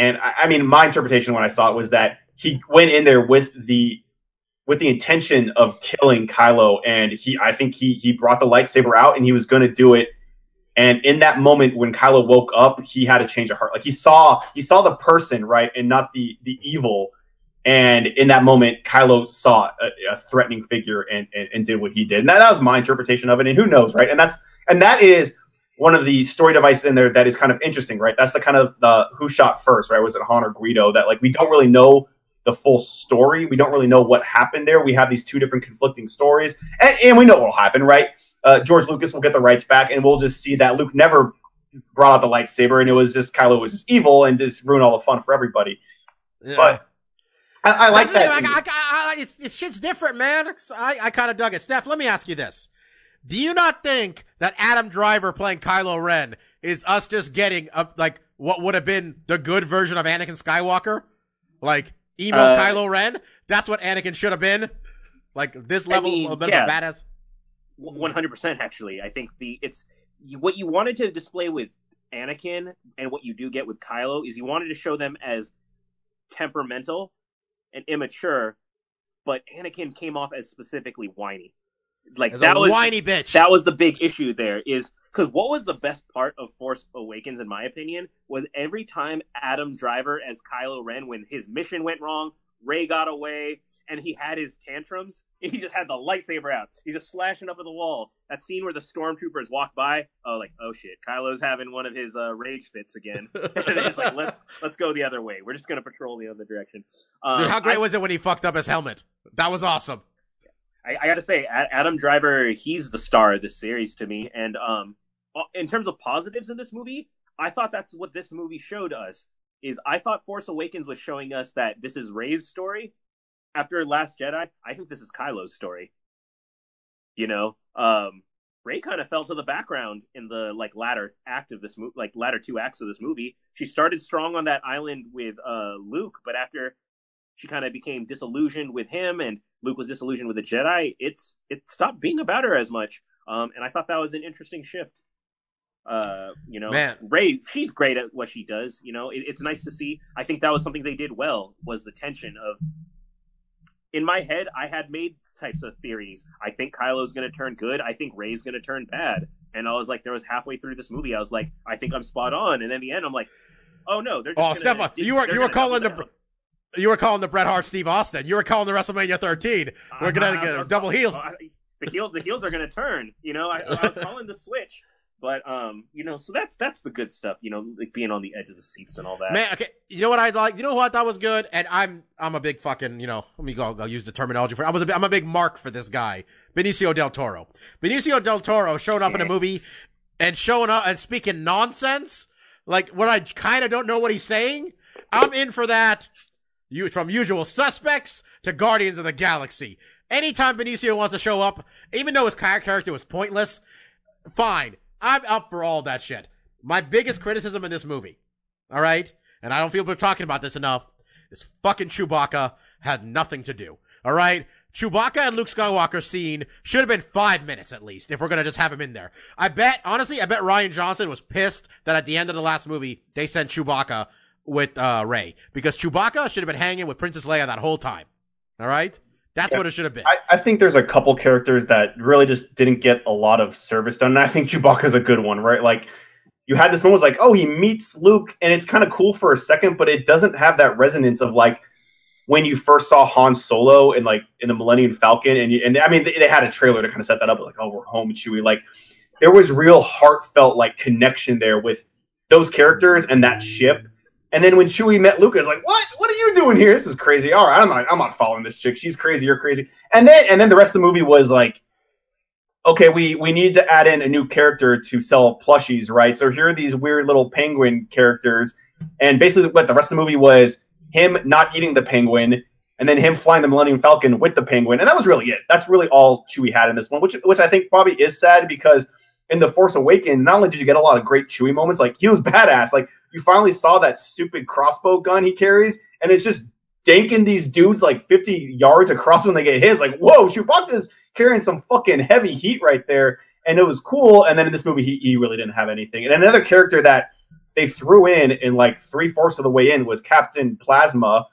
And I, I mean, my interpretation when I saw it was that he went in there with the with the intention of killing Kylo, and he I think he he brought the lightsaber out and he was going to do it. And in that moment, when Kylo woke up, he had a change of heart. Like he saw he saw the person right, and not the the evil. And in that moment, Kylo saw a, a threatening figure and, and and did what he did. And that, that was my interpretation of it. And who knows, right? And that's and that is one of the story devices in there that is kind of interesting, right? That's the kind of the who shot first, right? Was it Han or Greedo? That like we don't really know the full story. We don't really know what happened there. We have these two different conflicting stories, and, and we know what will happen, right? Uh, George Lucas will get the rights back, and we'll just see that Luke never brought out the lightsaber, and it was just Kylo was just evil and just ruined all the fun for everybody. Yeah. But I, I like That's that. thing, I, I, I, it's, it's shit's different, man. So I, I kind of dug it. Steph, let me ask you this. Do you not think that Adam Driver playing Kylo Ren is us just getting a, like what would have been the good version of Anakin Skywalker? Like emo Uh, Kylo Ren? That's what Anakin should have been. Like this I level mean, of yeah. badass. One hundred percent. Actually, I think the it's what you wanted to display with Anakin and what you do get with Kylo is you wanted to show them as temperamental and immature, but Anakin came off as specifically whiny. Like As that a was whiny bitch. that was the big issue there is because what was the best part of Force Awakens, in my opinion, was every time Adam Driver as Kylo Ren, when his mission went wrong, Rey got away, and he had his tantrums, he just had the lightsaber out. He's just slashing up at the wall. That scene where the stormtroopers walk by, oh, like, oh shit, Kylo's having one of his uh, rage fits again. and they're just like, let's let's go the other way. We're just gonna patrol the other direction. Um, Dude, how great I- was it when he fucked up his helmet? That was awesome. I, I got to say, Adam Driver, he's the star of this series to me. And um, uh, in terms of positives in this movie, I thought that's what this movie showed us. Is I thought Force Awakens was showing us that this is Rey's story. After Last Jedi, I think this is Kylo's story. You know, um, Ray kind of fell to the background in the like latter act of this movie, like latter two acts of this movie. She started strong on that island with uh, Luke, but after she kind of became disillusioned with him and Luke was disillusioned with the Jedi, it's it stopped being about her as much. Um, and I thought that was an interesting shift. Uh, you know, Man. Rey, she's great at what she does. You know, it, it's nice to see. I think that was something they did well. Was the tension of in my head, I had made types of theories. I think Kylo's going to turn good. I think Rey's going to turn bad. And I was like, there was halfway through this movie, I was like, I think I'm spot on. And then the end, I'm like, oh no, they're. Just Oh, Stefan, you were you were calling the. You were calling the Bret Hart Steve Austin. You were calling the WrestleMania 13. We're gonna I get a double heel. I- the heel, the heels are gonna turn. You know, I, I was calling the switch, but um, you know, so that's that's the good stuff. You know, like being on the edge of the seats and all that. Man, okay. You know what I like? You know who I thought was good? And I'm I'm a big fucking, you know, let me go I'll use the terminology for I was a, I'm a big mark for this guy. Benicio del Toro. Benicio del Toro showed up in a movie and showing up and speaking nonsense. Like what I kind of don't know what he's saying. I'm in for that. You from usual suspects to Guardians of the Galaxy. Anytime Benicio wants to show up, even though his character was pointless, fine. I'm up for all that shit. My biggest criticism in this movie, all right, and I don't feel we're talking about this enough, is fucking Chewbacca had nothing to do. All right, Chewbacca and Luke Skywalker scene should have been five minutes at least if we're gonna just have him in there. I bet, honestly, I bet Rian Johnson was pissed that at the end of the last movie they sent Chewbacca with uh, Rey because Chewbacca should have been hanging with Princess Leia that whole time. All right, that's Yeah. what it should have been. I, I think there's a couple characters that really just didn't get a lot of service done. And I think Chewbacca's a good one, right? Like you had this moment was like, oh, he meets Luke, and it's kind of cool for a second, but it doesn't have that resonance of like when you first saw Han Solo in like in the Millennium Falcon, and you, and I mean they, they had a trailer to kind of set that up, like oh we're home Chewie. Like there was real heartfelt like connection there with those characters and that ship. And then when Chewie met it's like, what? What are you doing here? This is crazy. All right, I'm not. I'm not following this chick. She's crazy. You're crazy. And then and then the rest of the movie was like, okay, we we need to add in a new character to sell plushies, right? So here are these weird little penguin characters, and basically what the rest of the movie was him not eating the penguin, and then him flying the Millennium Falcon with the penguin, and that was really it. That's really all Chewie had in this one, which which I think probably is sad because in the Force Awakens, not only did you get a lot of great Chewie moments, like he was badass, like you finally saw that stupid crossbow gun he carries, and it's just danking these dudes like 50 yards across when they get hit. It's like, whoa, Chewbacca's carrying some fucking heavy heat right there. And it was cool. And then in this movie, he, he really didn't have anything. And another character that they threw in in like three fourths of the way in was Captain Phasma.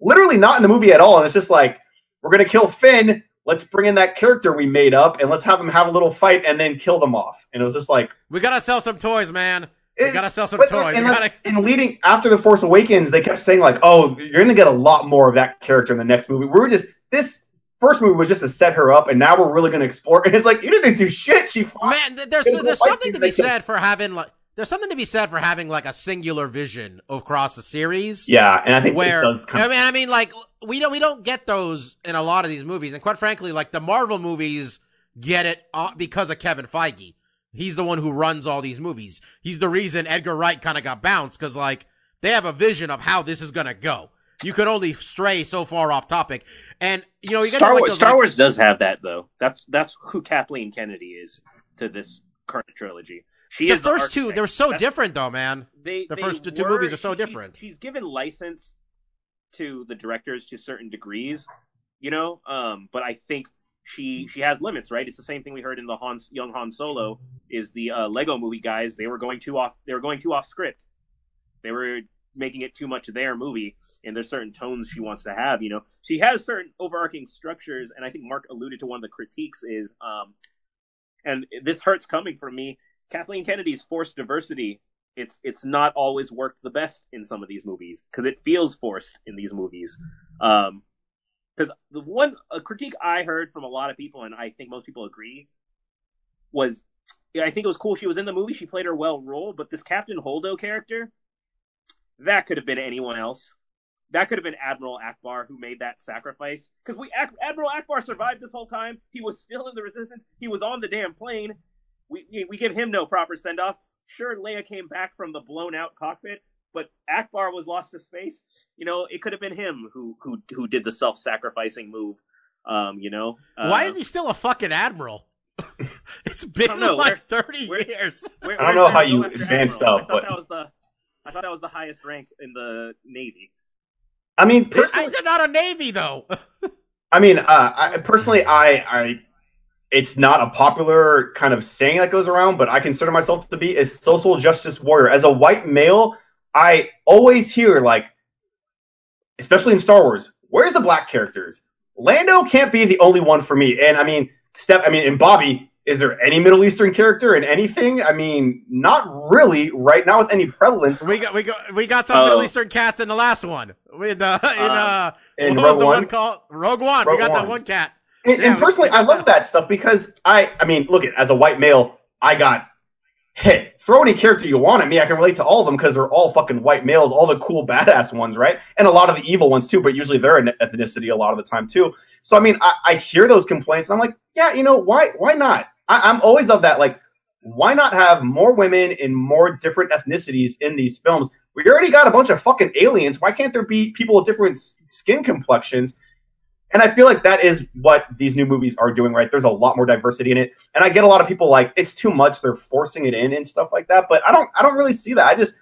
Literally not in the movie at all. And it's just like, we're going to kill Finn. Let's bring in that character we made up and let's have them have a little fight and then kill them off. And it was just like, we gotta sell some toys, man. We it- gotta sell some but, toys. And, gotta- and leading after the Force Awakens, they kept saying like, "Oh, you're going to get a lot more of that character in the next movie." We were just this first movie was just to set her up, and now we're really going to explore. And it's like you didn't do shit. She fought. Man, there's Gonna there's something to be said for having like there's something to be said for having like a singular vision across the series. yeah, and I think Where this does kind I mean, I mean, like we don't we don't get those in a lot of these movies, and quite frankly, like the Marvel movies get it uh, because of Kevin Feige. He's the one who runs all these movies. He's the reason Edgar Wright kind of got bounced because like they have a vision of how this is gonna go. you can only stray so far off topic. And you know, you Star like Wars. those, Star like- Wars does have that though. That's that's who Kathleen Kennedy is to this current trilogy. She The first two, they're so That's- different though, man. They, the they first two movies are so she's- different. She's given license to the directors to certain degrees, you know. Um, but I think she she has limits, right? It's the same thing we heard in the Han young Han Solo. Is the uh, Lego Movie guys? They were going too off. They were going too off script. They were making it too much their movie, and there's certain tones she wants to have. You know, she has certain overarching structures, and I think Mark alluded to one of the critiques is, um, and this hurts coming from me. Kathleen Kennedy's forced diversity it's it's not always worked the best in some of these movies because it feels forced in these movies. Um, because the one critique I heard from a lot of people, and I think most people agree, was yeah, I think it was cool she was in the movie. She played her well role, but this Captain Holdo character, that could have been anyone else. That could have been Admiral Ackbar who made that sacrifice. Because we Admiral Ackbar survived this whole time. He was still in the resistance. He was on the damn plane. We we give him no proper send off. Sure, Leia came back from the blown out cockpit, but Ackbar was lost to space. You know, it could have been him who who who did the self sacrificing move. Um, you know, uh, Why is he still a fucking admiral? it's been don't know, like where- thirty where- years. where- I don't know how you advanced advance Admiral? stuff, I thought but- that was the I thought that was the highest rank in the Navy. I mean, personally, they're not a navy though. I mean, uh, I, personally, I, I, it's not a popular kind of saying that goes around, but I consider myself to be a social justice warrior. As a white male, I always hear like, especially in Star Wars, where's the black characters? Lando can't be the only one for me. And I mean, Steph, I mean, and Bobby, is there any Middle Eastern character in anything? I mean, not really right now with any prevalence. we got we got we got some Oh. Middle Eastern cats in the last one. With uh, in uh, In what was Rogue the one One. called Rogue One? we Rogue got that One. one cat. And, Yeah, and personally, I love that stuff because I, I mean, look at as a white male, I got, hey, throw any character you want at me. I can relate to all of them because they're all fucking white males, all the cool badass ones, right? And a lot of the evil ones too, but usually they're an ethnicity a lot of the time too. So I mean, I, I hear those complaints, I'm like, yeah, you know, why, why not? I, I'm always of that, like, why not have more women in more different ethnicities in these films? We already got a bunch of fucking aliens. Why can't there be people with different skin complexions? And I feel like that is what these new movies are doing, right? There's a lot more diversity in it. And I get a lot of people like it's too much, they're forcing it in and stuff like that. But I don't I don't really see that. I just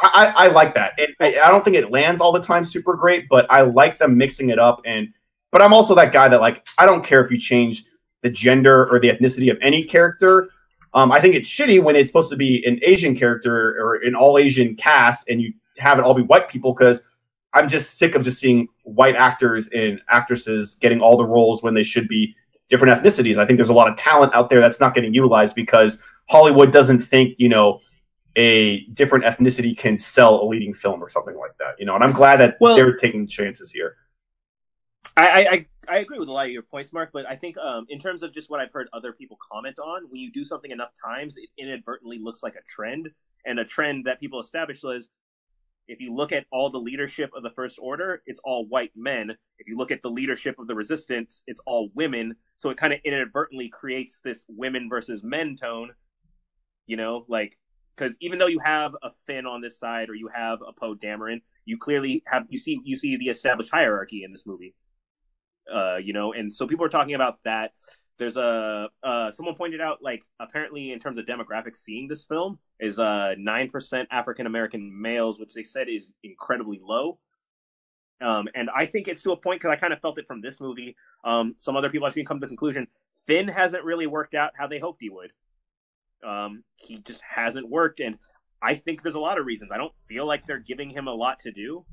I, I like that. It, I don't think it lands all the time super great, but I like them mixing it up. And but I'm also that guy that like I don't care if you change the gender or the ethnicity of any character. Um, I think it's shitty when it's supposed to be an Asian character or an all Asian cast and you have it all be white people because I'm just sick of just seeing white actors and actresses getting all the roles when they should be different ethnicities. I think there's a lot of talent out there that's not getting utilized because Hollywood doesn't think, you know, a different ethnicity can sell a leading film or something like that. You know, and I'm glad that Well- they're taking chances here. I, I, I agree with a lot of your points, Mark, but I think um, in terms of just what I've heard other people comment on, when you do something enough times, it inadvertently looks like a trend. And a trend that people established was if you look at all the leadership of the First Order, it's all white men. If you look at the leadership of the Resistance, it's all women. So it kind of inadvertently creates this women versus men tone. You know, like because even though you have a Finn on this side or you have a Poe Dameron, you clearly have you see you see the established hierarchy in this movie uh, you know, and so people are talking about that. There's a uh, someone pointed out like apparently in terms of demographics, seeing this film is uh nine percent African American males, which they said is incredibly low. Um, and I think it's to a point because I kind of felt it from this movie. Um, some other people I've seen come to the conclusion Finn hasn't really worked out how they hoped he would. Um, he just hasn't worked, and I think there's a lot of reasons. I don't feel like they're giving him a lot to do.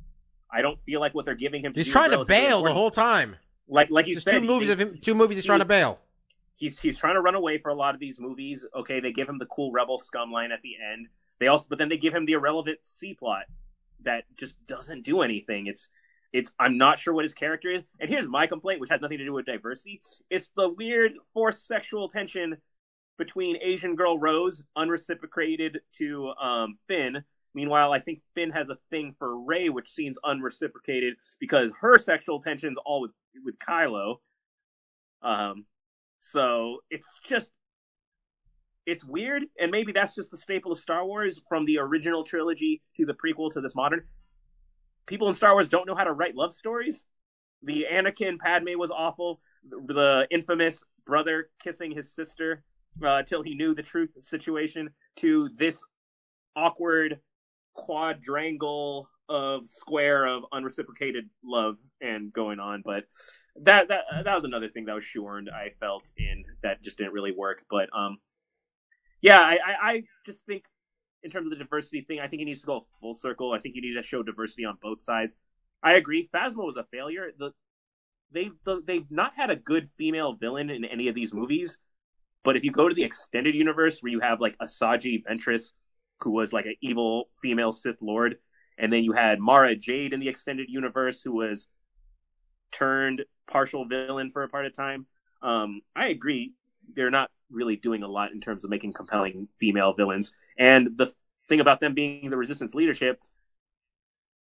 I don't feel like what they're giving him. To He's do trying to bail the whole time. Like like you said, two movies they- of him. Two movies he's he trying to bail. he's he's trying to run away for a lot of these movies. Okay, they give him the cool rebel scum line at the end. They also, but then they give him the irrelevant C plot that just doesn't do anything. It's it's I'm not sure what his character is. And here's my complaint, which has nothing to do with diversity. It's the weird forced sexual tension between Asian girl Rose, unreciprocated to um, Finn. Meanwhile, I think Finn has a thing for Rey, which seems unreciprocated because her sexual tension's all with with Kylo. Um, so it's just it's weird, and maybe that's just the staple of Star Wars from the original trilogy to the prequel to this modern. people in Star Wars don't know how to write love stories. The Anakin Padme was awful. The infamous brother kissing his sister uh, till he knew the truth situation to this awkward quadrangle of square of unreciprocated love and going on. But that that that was another thing that was shorn. I felt in that just didn't really work. But um, yeah, I, I, I just think in terms of the diversity thing, I think he needs to go full circle. I think you need to show diversity on both sides. I agree. Phasma was a failure. The they the, they've not had a good female villain in any of these movies. But if you go to the extended universe where you have like Asajj Ventress, who was like an evil female Sith Lord, and then you had Mara Jade in the extended universe, who was turned partial villain for a part of time. Um, I agree. They're not really doing a lot in terms of making compelling female villains. And the thing about them being the resistance leadership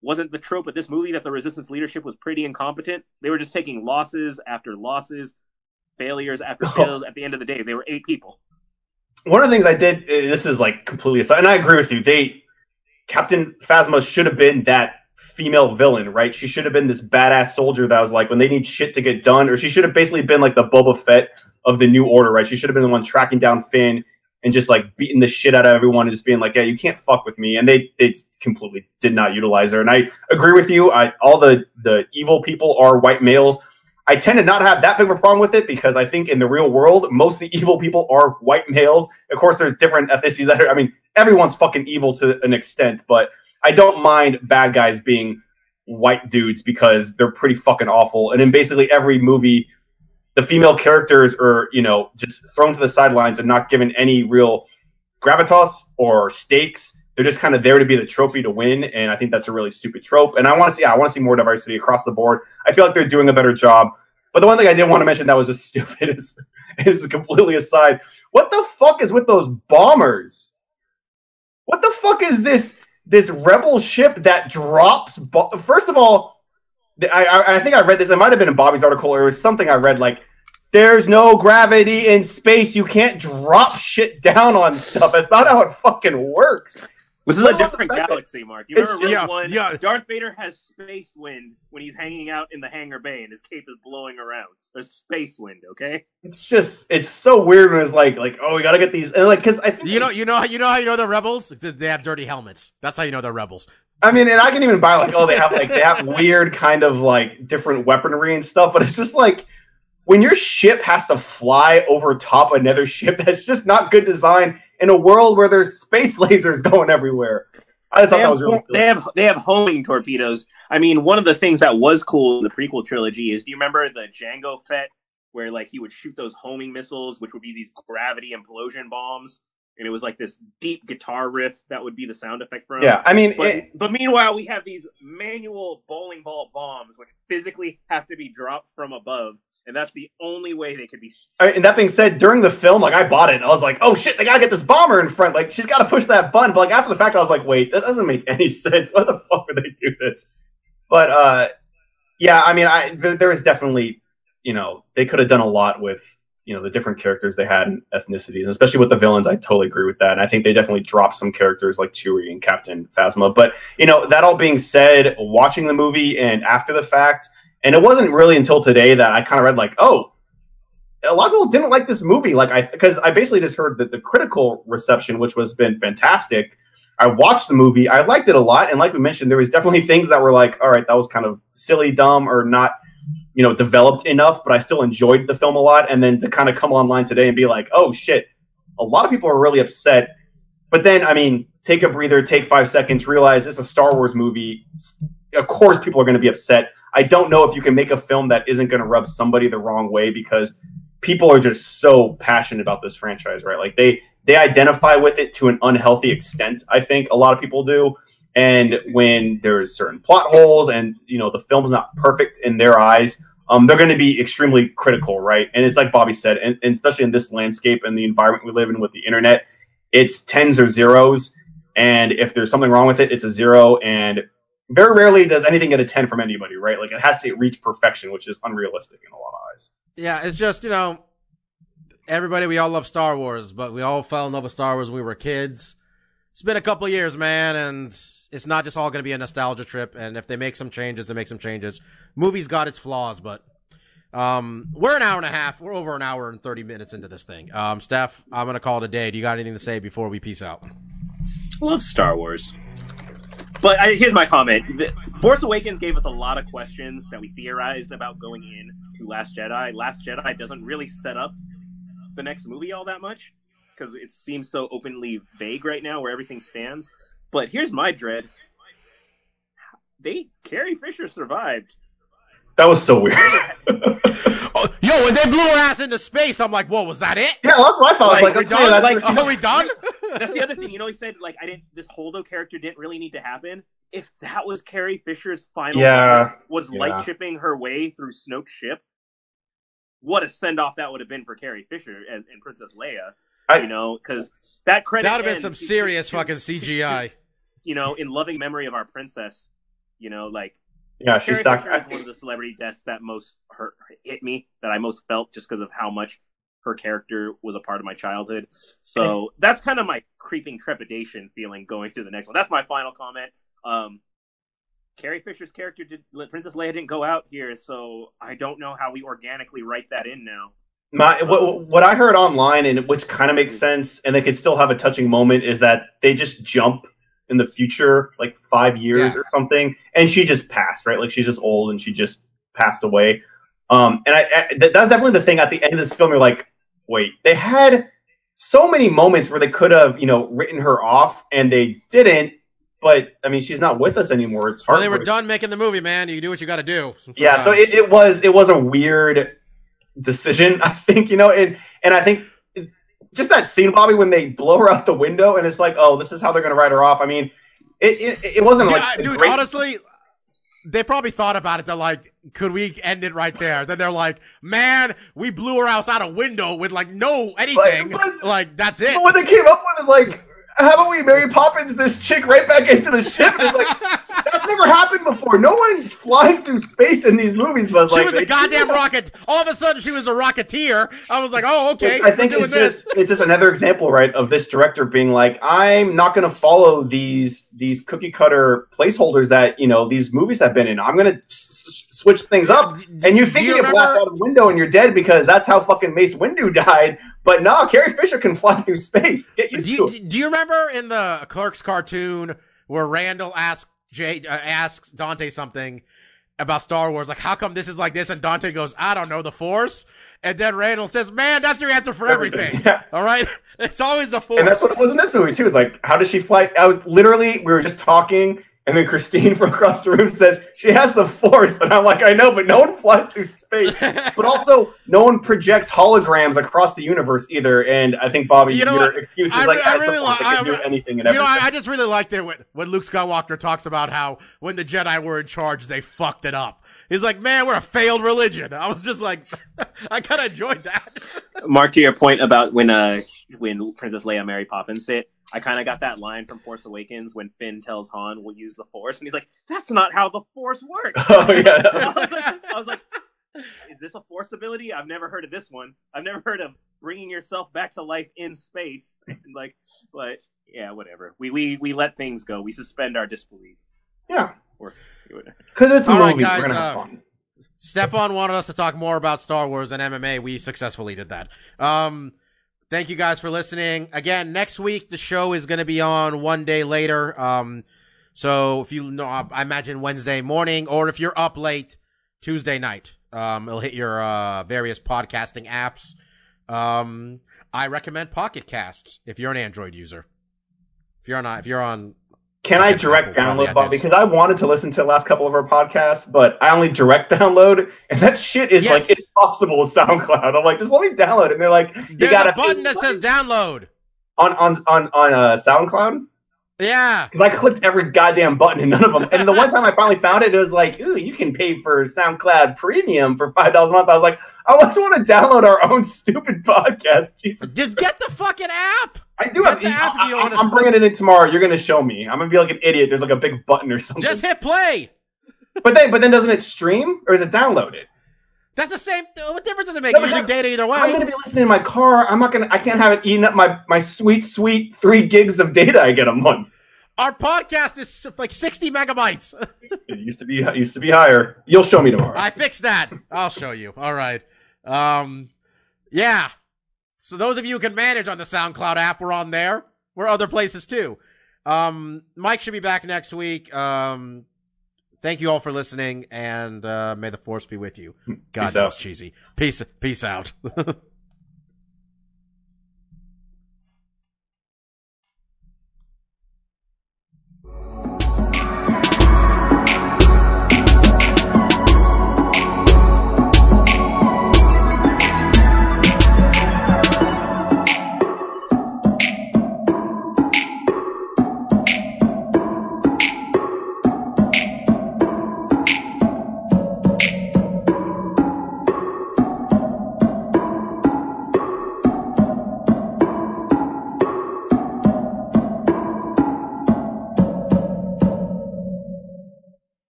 wasn't the trope of this movie that the resistance leadership was pretty incompetent. They were just taking losses after losses, failures after failures. At the end of the day, they were eight people. One of the things I did, uh, this is like completely aside, and I agree with you. They Captain Phasma should have been that female villain, right? She should have been this badass soldier that was like, when they need shit to get done, or she should have basically been like the Boba Fett of the New Order, right? She should have been the one tracking down Finn and just like beating the shit out of everyone and just being like, yeah, you can't fuck with me. And they they completely did not utilize her. And I agree with you. I all the the evil people are white males. I tend to not have that big of a problem with it because I think in the real world, most of the evil people are white males. Of course, there's different ethnicities that are. I mean, everyone's fucking evil to an extent, but I don't mind bad guys being white dudes because they're pretty fucking awful. And in basically every movie, the female characters are, you know, just thrown to the sidelines and not given any real gravitas or stakes. They're just kind of there to be the trophy to win, and I think that's a really stupid trope. And I want to see, yeah, I want to see more diversity across the board. I feel like they're doing a better job. But the one thing I did want to mention that was just stupid is, is completely aside. What the fuck is with those bombers? What the fuck is this this rebel ship that drops? Bo- First of all, I, I, I think I read this. It might have been in Bobby's article, or it was something I read. Like, there's no gravity in space. You can't drop shit down on stuff. That's not how it fucking works. This is a different galaxy, Mark. You remember just- Rogue One? Yeah, yeah. Darth Vader has space wind when he's hanging out in the hangar bay and his cape is blowing around. There's space wind, okay? It's just it's so weird when it's like like oh we gotta get these and like because I You know, you know, you know how you know they're rebels? They have dirty helmets. That's how you know they're rebels. I mean, and I can even buy like, oh, they have like they have weird kind of like different weaponry and stuff, but it's just like when your ship has to fly over top another ship, that's just not good design in a world where there's space lasers going everywhere. I thought They that have, was really cool. they have they have homing torpedoes. I mean, one of the things that was cool in the prequel trilogy is do you remember the Jango Fett where like he would shoot those homing missiles, which would be these gravity implosion bombs, and it was like this deep guitar riff that would be the sound effect from. Yeah, I mean, But, it- but meanwhile, we have these manual bowling ball bombs, which physically have to be dropped from above, and that's the only way they could be. Mean, and that being said, during the film, like I bought it, I was like, "Oh shit, they gotta get this bomber in front." Like she's got to push that button. But like after the fact, I was like, "Wait, that doesn't make any sense. Why the fuck would they do this?" But uh, yeah, I mean, I there, there is definitely, you know, they could have done a lot with you know the different characters they had and ethnicities, especially with the villains. I totally agree with that, and I think they definitely dropped some characters like Chewie and Captain Phasma. But you know, that all being said, watching the movie and after the fact, and it wasn't really until today that I kind of read like, oh a lot of people didn't like this movie. Like I, because I basically just heard that the critical reception, which was been fantastic. I watched the movie. I liked it a lot, and like we mentioned, there was definitely things that were like, all right, that was kind of silly, dumb, or not, you know, developed enough. But I still enjoyed the film a lot. And then to kind of come online today and be like, oh shit, a lot of people are really upset. But then, I mean, take a breather, take five seconds, realize it's a Star Wars movie. Of course, people are going to be upset. I don't know if you can make a film that isn't going to rub somebody the wrong way because people are just so passionate about this franchise, right? Like they they identify with it to an unhealthy extent. I think a lot of people do. And when there's certain plot holes and you know the film's not perfect in their eyes, um, they're going to be extremely critical, right? And it's like Bobby said, and, and especially in this landscape and the environment we live in with the internet, it's tens or zeros. And if there's something wrong with it, it's a zero. And very rarely does anything get a 10 from anybody, right? Like it has to reach perfection, which is unrealistic in a lot of eyes. Yeah, it's just, you know, everybody, we all love Star Wars, but we all fell in love with Star Wars when we were kids. It's been a couple of years, man, and it's not just all going to be a nostalgia trip. And if they make some changes, they make some changes. Movie's got its flaws, but um, we're an hour and a half. We're over an hour and thirty minutes into this thing. Um, Steph, I'm going to call it a day. Do you got anything to say before we peace out? love Star Wars. But I, here's my comment: The- Force Awakens gave us a lot of questions that we theorized about going in to Last Jedi. Last Jedi doesn't really set up the next movie all that much because it seems so openly vague right now where everything stands. But here's my dread: they Carrie Fisher survived. That was so weird. Oh, yo, when they blew her ass into space, I'm like, whoa, was that it? yeah, that's my I thought. Like, like, we okay, done? that's like, what Are we done? That's the other thing. You know, he said like I didn't. This Holdo character didn't really need to happen. If that was Carrie Fisher's final, Yeah, moment, was yeah. light shipping her way through Snoke's ship. What a send off that would have been for Carrie Fisher as, and Princess Leia. I- you know, because that credit That would have been some serious she- fucking she- CGI. You know, in loving memory of our princess. You know, like yeah, she Carrie sucked. Fisher is one of the celebrity deaths that most hurt hit me, that I most felt just because of how much her character was a part of my childhood. So that's kind of my creeping trepidation feeling going through the next one. That's my final comment. Um, Carrie Fisher's character did Princess Leia didn't go out here, so I don't know how we organically write that in now. My what, what I heard online, and which kind of makes sense, and they could still have a touching moment, is that they just jump in the future, like five years Yeah. or something, and she just passed, right? Like she's just old and she just passed away. Um, and I, I that, that's definitely the thing at the end of this film. You're like, wait, they had so many moments where they could have, you know, written her off, and they didn't. But I mean, she's not with us anymore. It's hard. Well, they were done making the movie, man. You do what you got to do. yeah so it, it was it was a weird decision i think you know and and i think just that scene bobby when they blow her out the window and it's like oh this is how they're gonna write her off i mean it it, it wasn't Dude, like I- dude, great- honestly, they probably thought about it. They're like, could we end it right there? Then they're like, man, we blew her house out a window with like no anything. but- like that's it. but what they came up with is like how about we mary poppins this chick right back into the ship it's like that's never happened before no one flies through space in these movies but she like was a goddamn rocket. All of a sudden, she was a rocketeer. I was like, oh, okay. I think it's this. just it's just another example, right, of this director being like, I'm not going to follow these these cookie cutter placeholders that you know these movies have been in. I'm going to s- switch things up. And you think you you get blasted out of window and you're dead because that's how fucking Mace Windu died. But no, Carrie Fisher can fly through space. Get used Do to you, it. do you remember in the Clerks cartoon where Randall asks Jay uh, asks Dante something about Star Wars, like how come this is like this, and Dante goes, I don't know, the Force, and then Randall says, Man, that's your answer for everything. Yeah. All right, it's always the Force. And that's what it was in this movie too. It's like, how does she fly? I was literally, we were just talking, and then Christine from across the room says she has the Force, and I'm like, I know, but no one flies through space. but also no one projects holograms across the universe either. And I think Bobby, You know your what? excuse is I like, I the really Force. li- It can I do anything and You know. I, I just really liked it when, when Luke Skywalker talks about how when the Jedi were in charge, they fucked it up. He's like, man, we're a failed religion. I was just like, I kind of enjoyed that. Mark, to your point about when uh when Princess Leia Mary Poppins fit, I kind of got that line from Force Awakens when Finn tells Han, "We'll use the Force," and he's like, "That's not how the Force works." oh yeah. I was like, I was like, is this a force ability? I've never heard of this one. I've never heard of bringing yourself back to life in space. And like, but yeah, whatever. We we we let things go. We suspend our disbelief. Yeah. Because it's a All right, movie. guys, We're gonna have uh, fun. Stefan wanted us to talk more about Star Wars and MMA. We successfully did that. Um, thank you guys for listening. Again, next week the show is going to be on one day later. Um, so if you know, I imagine Wednesday morning, or if you're up late, Tuesday night. Um, it'll hit your uh, various podcasting apps. Um, I recommend Pocket Casts if you're an Android user. If you're on, if you're on, Can I direct Apple, probably, I download Bob? Because I wanted to listen to the last couple of our podcasts, but I only direct download, and that shit is Yes. like impossible with SoundCloud. I'm like, just let me download it. And they're like, you there's gotta a button that says download. on on on on uh, SoundCloud. Yeah. Because I clicked every goddamn button and none of them. And the one time I finally found it, it was like, ooh, you can pay for SoundCloud Premium for five dollars a month. I was like, I just want to download our own stupid podcast. Jesus, Just get the fucking app. I do get have. the app I, wanna- am bringing it in tomorrow. You're gonna show me. I'm gonna be like an idiot. There's like a big button or something. Just hit play. but then, but then, doesn't it stream or is it downloaded? That's the same. What difference does it make? No, Using data either way. I'm gonna be listening in my car. I'm not gonna. I can't have it eating up my my sweet, sweet three gigs of data I get a month. our podcast is like 60 megabytes. It used to be it used to be higher. You'll show me tomorrow. I fixed that. I'll show you. All right. Um, yeah. So those of you who can manage on the SoundCloud app, we're on there. We're other places too. Um, Mike should be back next week. Um, thank you all for listening, and uh, may the force be with you. God Peace knows out. cheesy. Peace. Peace out.